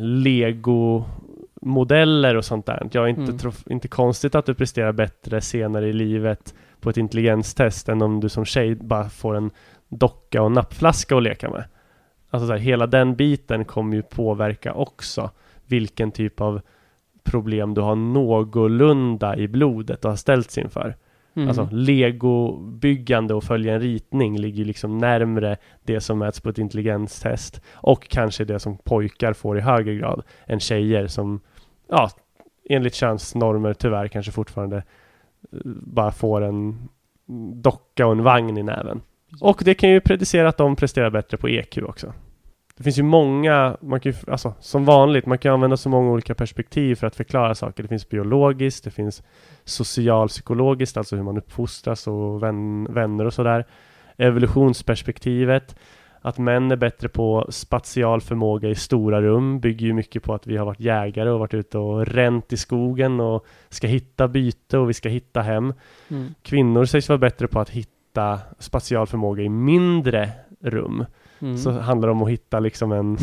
Lego-modeller och sånt där. Jag är inte, Mm. tro, inte konstigt att du presterar bättre senare i livet på ett intelligenstest än om du som tjej bara får en docka och nappflaska att leka med. Alltså så här, hela den biten kommer ju påverka också vilken typ av problem du har någorlunda i blodet och har ställts inför. Mm. Alltså legobyggande och följa en ritning ligger liksom närmre det som mäts på ett intelligenstest och kanske det som pojkar får i högre grad än tjejer som ja, enligt könsnormer tyvärr kanske fortfarande eh, bara får en docka och en vagn i näven. Och det kan ju predicera att de presterar bättre på EQ också. Det finns ju många, man kan ju, alltså som vanligt, man kan använda så många olika perspektiv för att förklara saker. Det finns biologiskt, det finns socialpsykologiskt, alltså hur man uppfostras och vän, vänner och sådär. Evolutionsperspektivet, att män är bättre på spatial förmåga i stora rum, bygger ju mycket på att vi har varit jägare och varit ute och ränt i skogen och ska hitta byte och vi ska hitta hem. Mm. Kvinnor sägs vara bättre på att hitta spatial förmåga i mindre rum. Mm. Så handlar det om att hitta liksom en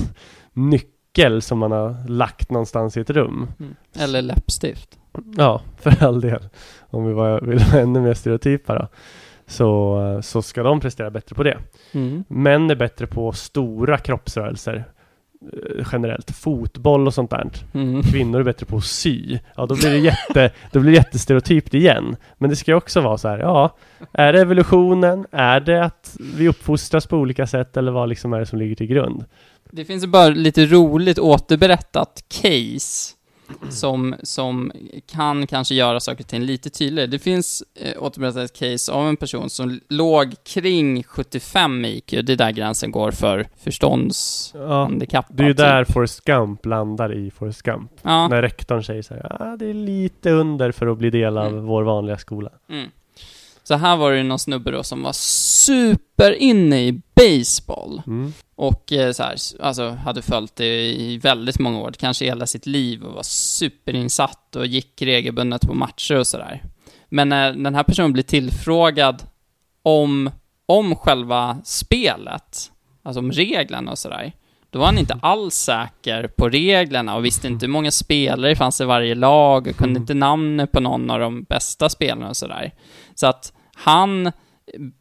nyckel som man har lagt någonstans i ett rum. Mm. Eller läppstift. Ja, för all del. Om vi var, vill vara ännu mer stereotypa då. Så, så ska de prestera bättre på det. Mm. Män är bättre på stora kroppsrörelser eh, generellt. Fotboll och sånt där. Mm. Kvinnor är bättre på att sy. Ja, då blir det jätte, då blir det jättestereotypt igen. Men det ska ju också vara så här, ja, är det evolutionen? Är det att vi uppfostras på olika sätt? Eller vad liksom är det som ligger till grund? Det finns ju bara lite roligt återberättat case som, som kan kanske göra saker till en lite tydligare. Det finns eh, återberättat ett case av en person som låg kring 75 IQ, det är där gränsen går för förståndshandikapp. Ja, det är ju typ. där Forrest Gump landar i Forrest Gump. Ja. När rektorn säger så här, ah, det är lite under för att bli del av Mm. vår vanliga skola. Mm. Så här var det någon snubbe då som var super inne i baseball. Mm. Och eh, så här, alltså hade följt det i väldigt många år, kanske hela sitt liv och var superinsatt och gick regelbundet på matcher och sådär. Men när den här personen blir tillfrågad om, om själva spelet, alltså om reglerna och sådär, då var han inte alls säker på reglerna och visste inte hur många spelare det fanns i varje lag och kunde inte namnet på någon av de bästa spelarna och sådär. Så att han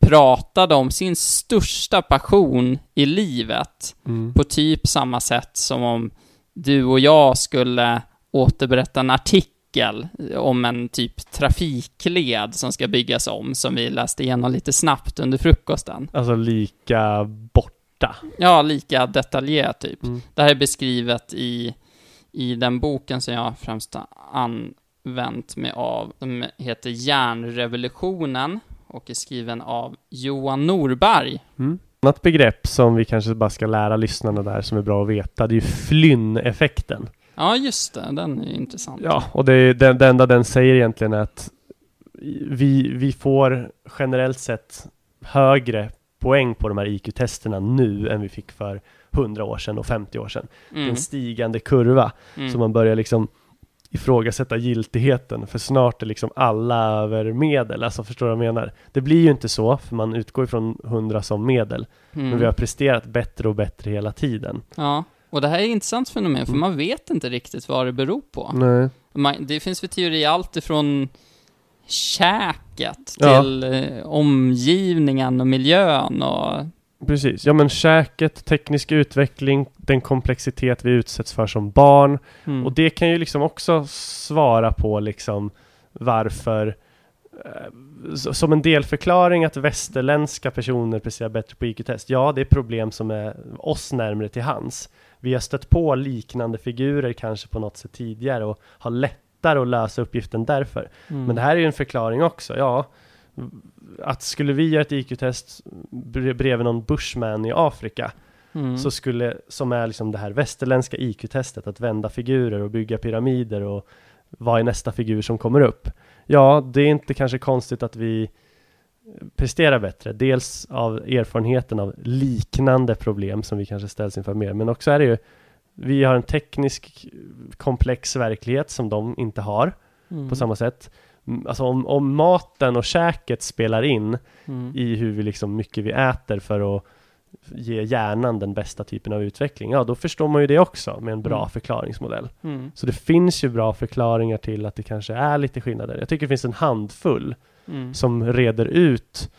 pratade om sin största passion i livet Mm. på typ samma sätt som om du och jag skulle återberätta en artikel om en typ trafikled som ska byggas om, som vi läste igenom lite snabbt under frukosten. Alltså lika borta. Ja, lika detaljerat typ. Mm. Det här är beskrivet i, i den boken som jag främst har använt mig av. som heter Järnrevolutionen och är skriven av Johan Norberg. Mm. Annat begrepp som vi kanske bara ska lära lyssnarna där som är bra att veta, det är ju flynn-effekten. Ja, just det. Den är intressant. Ja, och det, är, det, det enda den säger egentligen är att vi, vi får generellt sett högre poäng på de här IQ-testerna nu än vi fick för 100 år sedan och 50 år sedan. Mm. en stigande kurva, Mm. så man börjar liksom ifrågasätta giltigheten, för snart är liksom alla över medel, alltså förstår du vad jag menar? Det blir ju inte så, för man utgår ifrån 100 som medel, Mm. men vi har presterat bättre och bättre hela tiden. Ja, och det här är ett intressant fenomen, för man vet inte riktigt vad det beror på. Nej. Man, det finns för teori allt ifrån käket Ja. till eh, omgivningen och miljön och... Precis, ja men käket, teknisk utveckling, den komplexitet vi utsätts för som barn Mm. och det kan ju liksom också svara på liksom varför eh, som en delförklaring att västerländska personer presterar bättre på IQ-test. Ja, det är problem som är oss närmare till hands. Vi har stött på liknande figurer kanske på något sätt tidigare och har lättare att lösa uppgiften därför. Mm. Men det här är ju en förklaring också, ja. Att skulle vi göra ett IQ-test bre- bredvid någon bushman i Afrika, Mm. så skulle, som är liksom det här västerländska IQ-testet, att vända figurer och bygga pyramider och vad är nästa figur som kommer upp? Ja, det är inte kanske konstigt att vi presterar bättre. Dels av erfarenheten av liknande problem som vi kanske ställs inför mer, men också är det ju vi har en teknisk komplex verklighet som de inte har Mm. på samma sätt. Alltså om, om maten och käket spelar in Mm. i hur vi liksom mycket vi äter för att ge hjärnan den bästa typen av utveckling, ja då förstår man ju det också med en bra Mm. förklaringsmodell. Mm. Så det finns ju bra förklaringar till att det kanske är lite skillnader. Jag tycker det finns en handfull Mm. som reder ut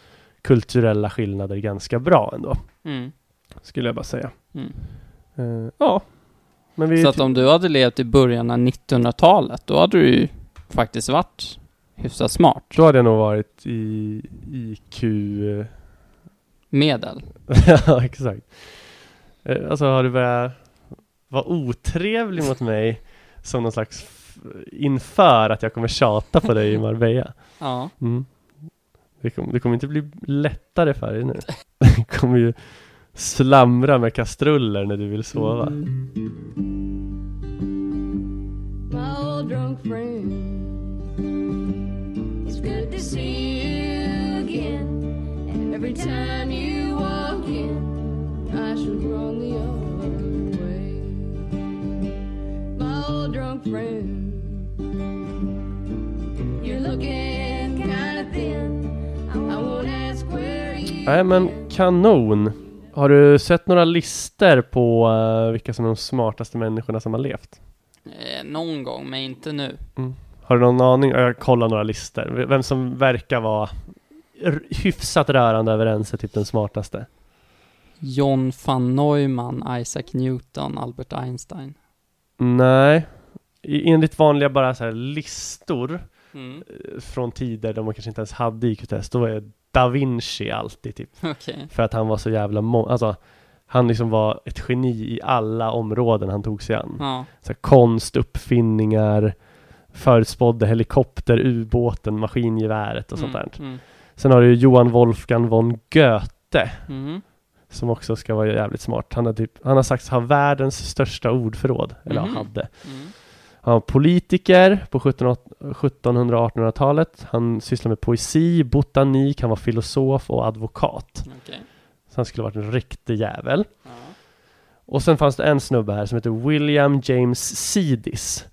kulturella skillnader ganska bra ändå, Mm. skulle jag bara säga. Mm. Eh, ja, men vi... Så att om du hade levt i början av 1900-talet, då hade du ju faktiskt varit hyfsat smart. Då hade jag nog varit i IQ... eh, Medel. ja, exakt. Eh, Alltså har du börjat vara otrevlig mot mig som någon slags inför att jag kommer tjata på dig i Marbella. Ja. Mm. Det, kommer, det kommer inte bli lättare för dig nu. Du kommer ju slamra med kastruller när du vill sova. my old drunk friend. Good to see you again. And every time you walk in, I should run the other way. My old drunk friend. You're looking kinda thin. I won't ask where you Nej men kanon! Har du sett några lister på eh, vilka som är de smartaste människorna som har levt? Eh, någon gång, men inte nu. Har du någon aning? Jag kollar några listor. Vem som verkar vara hyfsat rörande överens är typ den smartaste. John van Neumann, Isaac Newton, Albert Einstein. Nej. Enligt vanliga bara så listor Mm. eh, från tider där man kanske inte ens hade IQ-test, då är Da Vinci alltid typ. Okej. För att han var så jävla må- alltså han liksom var ett geni i alla områden han tog sig an. Ja. Så här, konst, uppfinningar, förutspådde helikopter, ubåten, maskingeväret och sånt där. Mm. Sen har du Johan Wolfgang von Goethe Mm. som också ska vara jävligt smart. Han har, typ, han har sagts ha världens största ordförråd, eller Mhm. hade. Mm. Han var politiker på 1700 och 1800-talet. Han sysslade med poesi, botanik, han var filosof och advokat. Okej. Så han skulle varit en riktig jävel. Ja. Och sen fanns det en snubbe här som heter William James Sidis.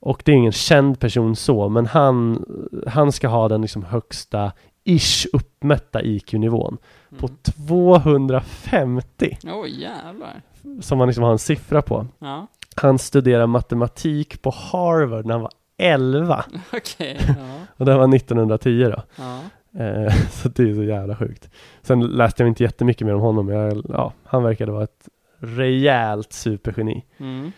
Och det är ingen känd person så, men han, han ska ha den liksom högsta ish uppmätta IQ-nivån på Mm. 250 Oj, jävlar. som man liksom har en siffra på. Ja. Han studerade matematik på Harvard när han var 11 Okej. Ja. och det var 1910 då. Ja. Eh, så det är så jävla sjukt. Sen läste jag inte jättemycket mer om honom, jag, ja, han verkade vara ett rejält supergeni. Mm.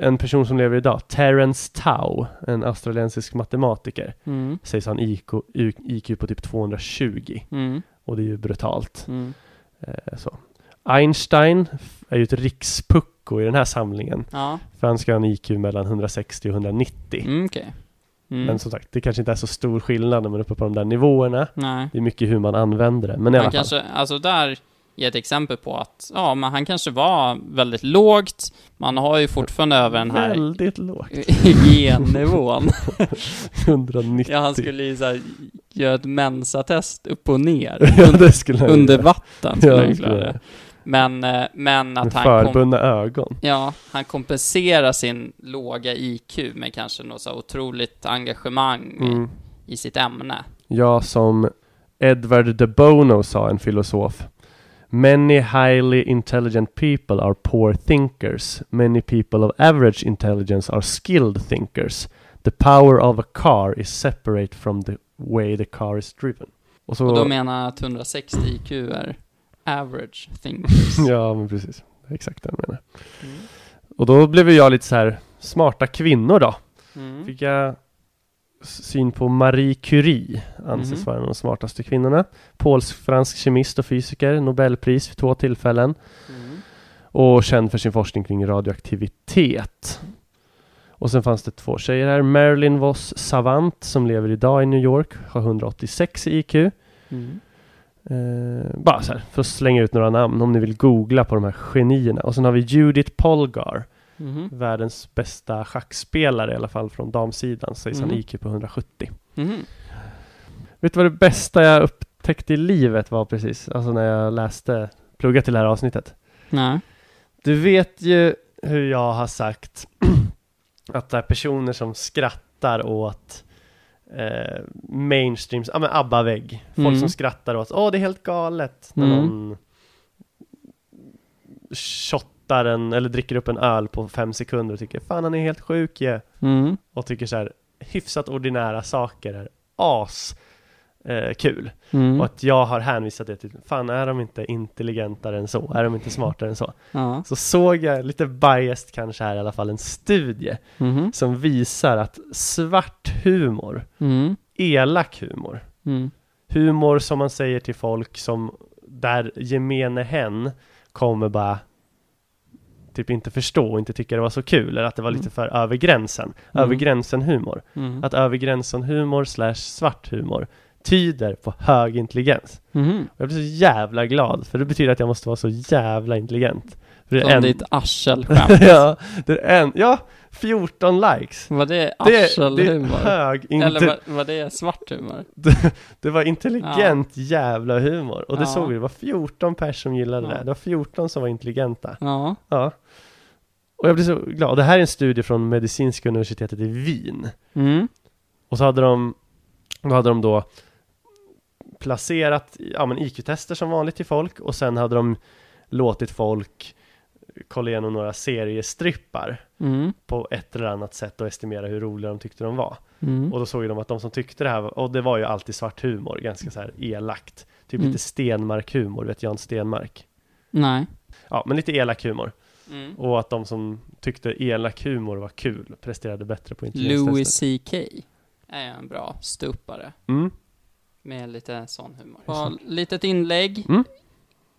En person som lever idag, Terence Tao, en australiensisk matematiker, Mm. sägs ha en IQ, IQ på typ 220 Mm. och det är ju brutalt. Mm. Eh, så. Einstein är ju ett rikspucko i den här samlingen, Ja. för han ska ha en IQ mellan 160 och 190. Mm, okej. Mm. Men som sagt, det kanske inte är så stor skillnad när man är uppe på de där nivåerna. Nej. Det är mycket hur man använder det, men i alla Han fall. kanske, alltså där är ett exempel på att, ja, men han kanske var väldigt lågt. Man har ju fortfarande över den här Väldigt lågt. hygiennivån. 190. Ja, han skulle ju göra ett mensatest upp och ner. ja, det skulle han Under göra. vatten skulle Ja, han skulle det. Men, eh, men Med att han kom, förbundna ögon. Ja, han kompenserar sin låga IQ med kanske något så otroligt engagemang Mm. i sitt ämne. Ja, som Edward de Bono sa, en filosof. Many highly intelligent people are poor thinkers. Many people of average intelligence are skilled thinkers. The power of a car is separate from the way the car is driven. Och så... Och då menar att 160 IQ är average thinkers. ja, men precis. Exakt det jag menar. Mm. Och då blev jag lite så här, smarta kvinnor då. Mm. Fick jag syn på Marie Curie, anses Mhm. vara en av de smartaste kvinnorna. Polsk-fransk kemist och fysiker, Nobelpris vid två tillfällen. Mm. Och känd för sin forskning kring radioaktivitet. Och sen fanns det två tjejer här. Marilyn Voss Savant som lever idag i New York, har 186 i IQ. Mm. Eh, bara så här, för att slänga ut några namn om ni vill googla på de här genierna. Och sen har vi Judith Polgar, Mhm. världens bästa schackspelare i alla fall från damsidan, sägs han Mhm. IQ på 170. Mhm. Vet du vad det bästa jag upptäckte i livet var precis? Alltså när jag läste, plugga till det här avsnittet. Nej. Du vet ju hur jag har sagt att det är personer som skrattar åt eh, mainstreams, ja men ABBA-vägg. Folk Mm. som skrattar åt, åh det är helt galet när Mm. någon shottar en, eller dricker upp en öl på fem sekunder och tycker fan han är helt sjuk ju. Mm. Och tycker så här hyfsat ordinära saker är as eh, kul. Mm. Och att jag har hänvisat det till, fan är de inte intelligentare än så? Är de inte smartare än så? Ja. Så såg jag, lite biased kanske här i alla fall, en studie Mhm. som visar att svart humor, Mm. elak humor, Mm. humor som man säger till folk som där gemene hen kommer bara typ inte förstå och inte tycka det var så kul, eller att det var lite Mm. för över gränsen. Över Mm. gränsen humor. Mm. Att över gränsen humor slash svart humor tyder på hög intelligens. Och jag blir så jävla glad, för det betyder att jag måste vara så jävla intelligent. För det är Som en... ditt arselskämt. ja, det är en... Ja, 14 likes! Var det Det, det är arselhumor? hög inte... Eller var, var det svart humor? Det var intelligent jävla humor. Och det Ja. såg vi, det var 14 pers som gillade Ja. det. Det var 14 som var intelligenta. Ja. Ja. Och jag blir så glad. Det här är en studie från medicinska universitetet i Wien. Mm. Och så hade de, då hade de då placerat ja, men IQ-tester som vanligt till folk och sen hade de låtit folk kolla igenom några seriestrippar Mm. på ett eller annat sätt och estimera hur roliga de tyckte de var. Mm. Och då såg de att de som tyckte det här, och det var ju alltid svart humor, ganska så här elakt. Typ Mm. lite Stenmark-humor, vet Jan Stenmark? Nej. Ja, men lite elak humor. Mm. Och att de som tyckte elak humor var kul presterade bättre på intelligenstestet. Louis CK är en bra ståuppare Mm. med lite sån humor. Och litet inlägg. Mm.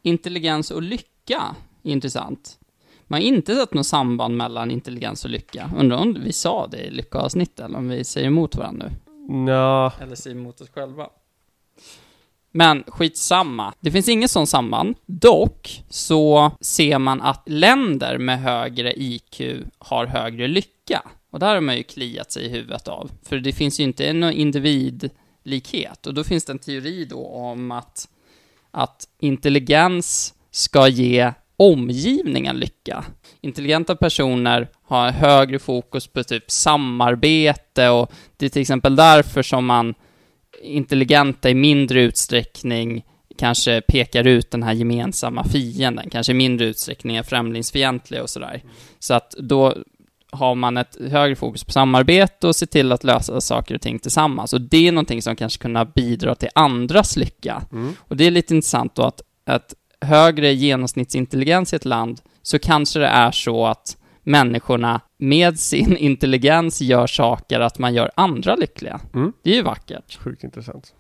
Intelligens och lycka. Intressant. Man har inte sett något samband mellan intelligens och lycka. Undrar om vi sa det i lyckoavsnittet eller om vi säger emot varandra nu. Ja, Eller säger emot oss själva. Men skitsamma. Det finns inget sånt samband. Dock så ser man att länder med högre IQ har högre lycka. Och där har man ju kliat sig i huvudet av. För det finns ju inte någon individlikhet. Och då finns det en teori då om att, att intelligens ska ge omgivningen lycka. Intelligenta personer har högre fokus på typ samarbete och det är till exempel därför som man intelligenta i mindre utsträckning kanske pekar ut den här gemensamma fienden, kanske i mindre utsträckning är främlingsfientliga och sådär. Så att då har man ett högre fokus på samarbete och se till att lösa saker och ting tillsammans. Och det är någonting som kanske kunna bidra till andras lycka. Mm. Och det är lite intressant då att, att högre genomsnittsintelligens i ett land, så kanske det är så att människorna med sin intelligens gör saker att man gör andra lyckliga. Mm. Det är ju vackert. sjukt intressant.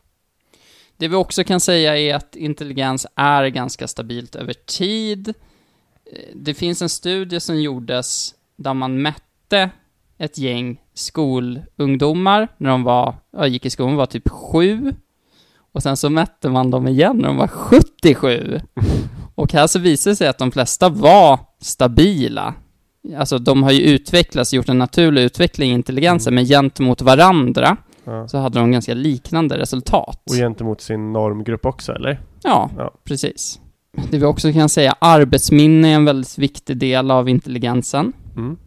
Det vi också kan säga är att intelligens är ganska stabilt över tid. Eh, Det finns en studie som gjordes där man mätte ett gäng skolungdomar när de var, ja, gick i skolan, var typ sju. Och sen så mätte man dem igen när de var 77. Och här så visade det sig att de flesta var stabila. Alltså de har ju utvecklats, gjort en naturlig utveckling i intelligensen, men gentemot varandra Ja. så hade de ganska liknande resultat. Och gentemot sin normgrupp också, eller? Ja, Ja. precis. Det vi också kan säga, arbetsminne är en väldigt viktig del av intelligensen. Mm.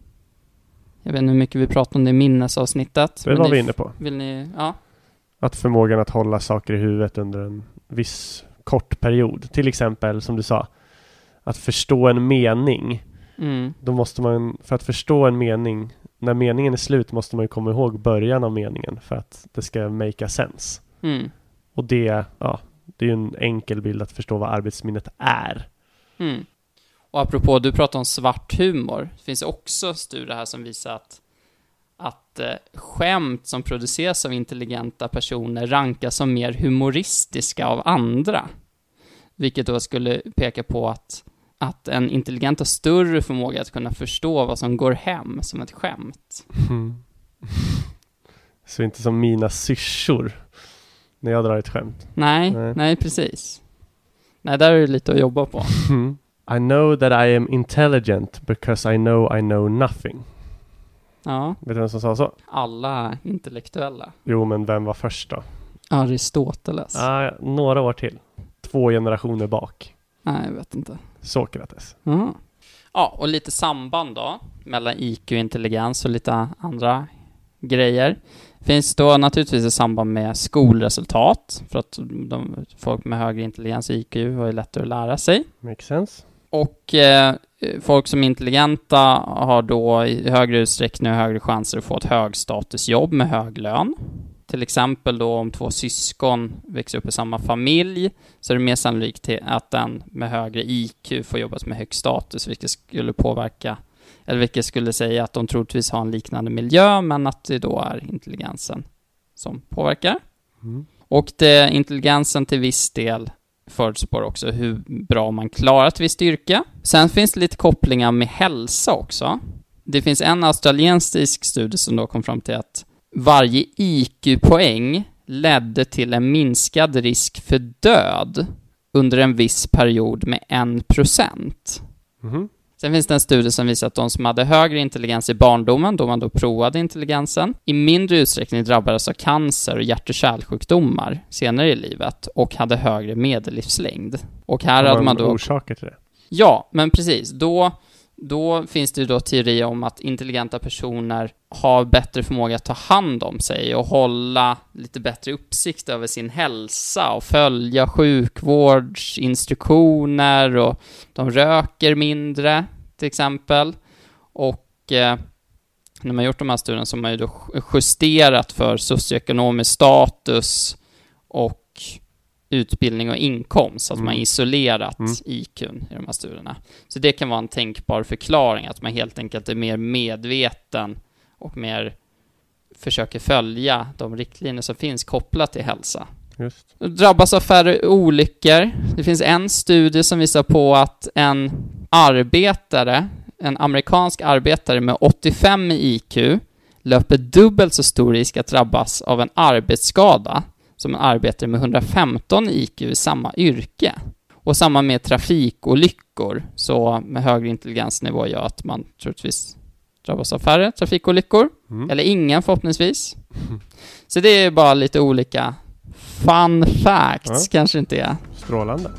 Jag vet inte hur mycket vi pratar om det i minnesavsnittet. Det men var vi inne på. Vill ni, ja. Att förmågan att hålla saker i huvudet under en viss kort period. Till exempel, som du sa, att förstå en mening. Mm. Då måste man, för att förstå en mening, när meningen är slut måste man ju komma ihåg början av meningen för att det ska make a sense. Mm. Och det, ja, det är ju en enkel bild att förstå vad arbetsminnet är. Mm. Och apropå, du pratar om svart humor. Det finns också studier här som visar att, att eh, skämt som produceras av intelligenta personer rankas som mer humoristiska av andra. Vilket då skulle peka på att, att en intelligent har större förmåga att kunna förstå vad som går hem som ett skämt. Så inte som mina syrsor när jag drar ett skämt. Nej, Nej. nej, precis. Nej, där är det lite att jobba på. I know that I am intelligent because I know I know nothing. Ja, Vet du vem som sa så? alla intellektuella. Jo, men vem var först då? Aristoteles. Ah, några år till. Två generationer bak. Nej, jag vet inte. Sokrates. Mhm. Ja, och lite samband då mellan IQ och intelligens och lite andra grejer. Finns då naturligtvis ett samband med skolresultat, för att de, folk med högre intelligens IQ har ju lättare att lära sig. Makes sense. Och eh, folk som är intelligenta har då i högre utsträckning och högre chanser att få ett högstatusjobb med hög lön. Till exempel då om två syskon växer upp i samma familj så är det mer sannolikt att den med högre IQ får jobba med hög status, vilket skulle påverka, eller vilket skulle säga att de troligtvis har en liknande miljö, men att det då är intelligensen som påverkar. Mm. Och det, intelligensen till viss del förutspår också hur bra man klarar ett visst yrke. Sen finns det lite kopplingar med hälsa också. Det finns en australiensisk studie som då kom fram till att varje IQ-poäng ledde till en minskad risk för död under en viss period med 1%. Mhm. Sen finns det en studie som visar att de som hade högre intelligens i barndomen, då man då provade intelligensen, i mindre utsträckning drabbades av cancer och hjärt och kärlsjukdomar senare i livet och hade högre medellivslängd. Och här hade man då... orsaker till det? Ja, men precis. Då, då finns det ju då teorier om att intelligenta personer har bättre förmåga att ta hand om sig och hålla lite bättre uppsikt över sin hälsa och följa sjukvårdsinstruktioner och de röker mindre, till exempel. Och eh, när man gjort de här studierna så har man ju då justerat för socioekonomisk status och utbildning och inkomst, att man Mm. isolerat Mm. IQn i de här studierna. Så det kan vara en tänkbar förklaring, att man helt enkelt är mer medveten och mer försöker följa de riktlinjer som finns kopplat till hälsa. Just. Drabbas av färre olyckor. Det finns en studie som visar på att en arbetare, en amerikansk arbetare med 85 i IQ, löper dubbelt så stor risk att drabbas av en arbetsskada som en arbetare med 115 i IQ i samma yrke. Och samma med trafikolyckor, så med högre intelligensnivå gör att man troligtvis drabbas av färre trafikolyckor. Mm. Eller ingen förhoppningsvis. Så det är bara lite olika fun facts, kanske inte är. Strålande.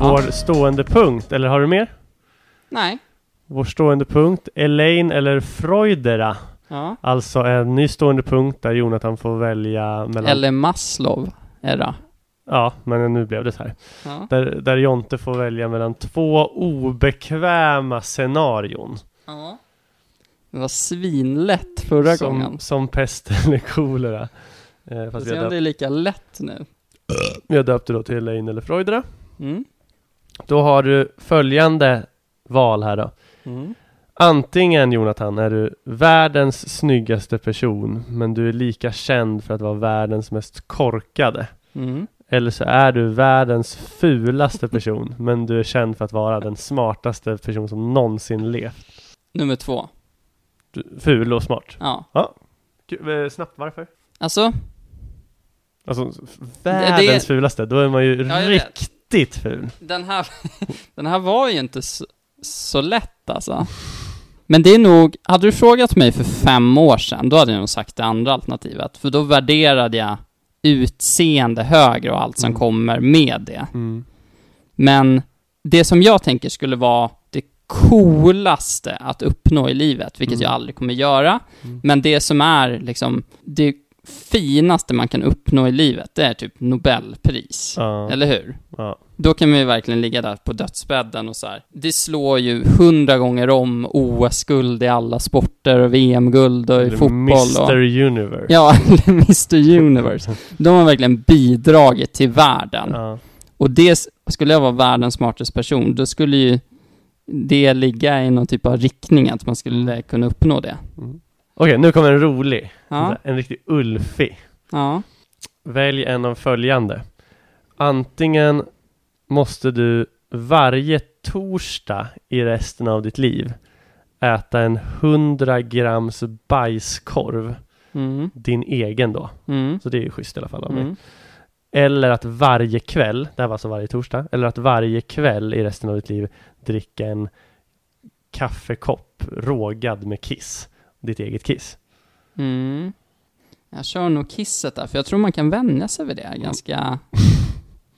Vår stående punkt, eller har du mer? Nej. Vår stående punkt, Elaine eller Freudera. Ja. Alltså en ny stående punkt där Jonathan får välja mellan... Eller Maslow det. Ja, men nu blev det så här. Ja. Där, där Jonte får välja mellan två obekväma scenarion. ja. Det var svinlätt förra gången. Som, som pest eller kolera. Eh, fast se om det är lika lätt nu. vi har döpt det då till Elaine eller Freudera. Mm. Då har du följande val här då. Mm. Antingen Jonathan är du världens snyggaste person men du är lika känd för att vara världens mest korkade. Mm. Eller så är du världens fulaste person men du är känd för att vara den smartaste person som någonsin levt. Nummer två. Du, ful och smart. Ja. Gud, eh, Snabbt varför? Alltså, Alltså världens det- fulaste, då är man ju Ja, riktigt ful. den här, den här var ju inte så, så lätt alltså. Men det är nog, hade du frågat mig för fem år sedan, då hade jag nog sagt det andra alternativet. För då värderade jag utseende högre och allt som Mm. kommer med det. Mm. Men det som jag tänker skulle vara det coolaste att uppnå i livet, vilket Mm. jag aldrig kommer göra, Mm. men det som är liksom det finaste man kan uppnå i livet, det är typ Nobelpris. Ja. Eller hur? Ja. Då kan man ju verkligen ligga där på dödsbädden och så här. Det slår ju hundra gånger om OS-guld i alla sporter och VM-guld och i fotboll och... Mr Universe. Ja, eller Mr Universe. De har verkligen bidragit till världen. Ja. Och det, skulle jag vara världens smartaste person, då skulle ju det ligga i någon typ av riktning att man skulle kunna uppnå det. Mm. Okej, nu kommer en rolig. Ja, En riktig ulfig. ja. Välj en av följande. Antingen måste du varje torsdag i resten av ditt liv äta en 100 grams bajskorv. Mm, Din egen då. mm, Så det är ju schysst i alla fall av mig. mm. Eller att varje kväll, det här var alltså varje torsdag, eller att varje kväll i resten av ditt liv dricka en kaffekopp rågad med kiss. Ditt eget kiss. Mm. Jag kör nog kisset där, för jag tror man kan vänja sig vid det ganska,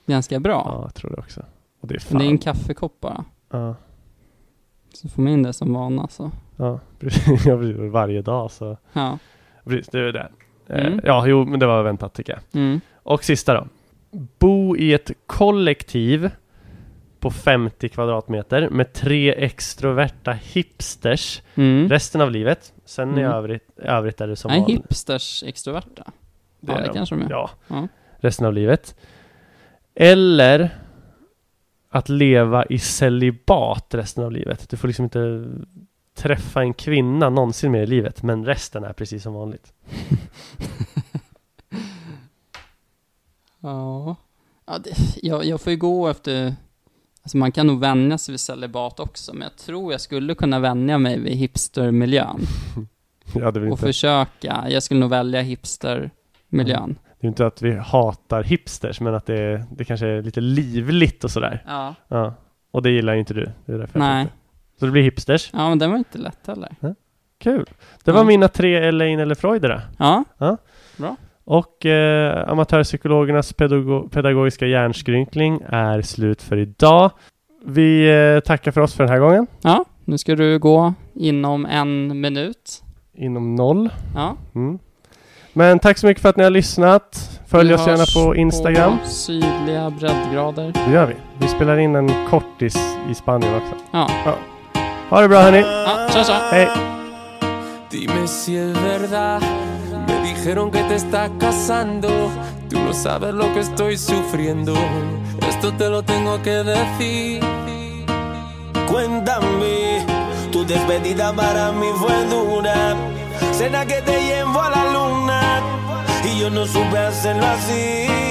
ganska bra. Ja, jag tror det också. Och det är Men det är en fan. kaffekopp bara. Ja, Så får man in det som vana så. ja, precis. Ja. Varje dag så. Ja. Precis, det är det. Eh, Mm. Ja, jo, men det var väntat tycker jag. Mm. Och sista då. Bo i ett kollektiv på 50 kvadratmeter med tre extroverta hipsters Mm. resten av livet. Sen Mm. övrigt, i övrigt är det som Nej, hipsters extroverta. ja, är det de. kanske de är. Ja, Ja. resten av livet. Eller att leva i celibat resten av livet. Du får liksom inte träffa en kvinna någonsin mer i livet, men resten är precis som vanligt. Ja. ja det, jag, jag får ju gå efter... Alltså man kan nog vänja sig vid celibat också, men jag tror jag skulle kunna vänja mig vid hipstermiljön. Ja, det, väl Och inte, försöka. Jag skulle nog välja hipstermiljön. Det är inte att vi hatar hipsters, men att det, det kanske är lite livligt och sådär. Ja. Ja. Och det gillar ju inte du. Det är därför jag Nej. tänkte. Så det blir hipsters. Ja, men den var inte lätt heller. Kul. Det var Ja. mina tre Elaine eller Freudera. Ja. Ja. Bra. Och eh, amatörpsykologernas pedago- pedagogiska hjärnskrynkling är slut för idag. Vi eh, tackar för oss för den här gången. Ja, nu ska du gå inom en minut. Inom noll. Ja. Mm. Men tack så mycket för att ni har lyssnat. Följ Vi oss gärna på Instagram. På sydliga breddgrader. Det gör vi. Vi spelar in en kortis i Spanien också. Ja. Ha det bra hörni. Ja, tja tja. Hej! Dime si es verdad. Me dijeron que te estás casando. Tú no sabes lo que estoy sufriendo. Esto te lo tengo que decir. Cuéntame, tu despedida para mí fue dura. Cena que te llevo a la no supe hacerlo así.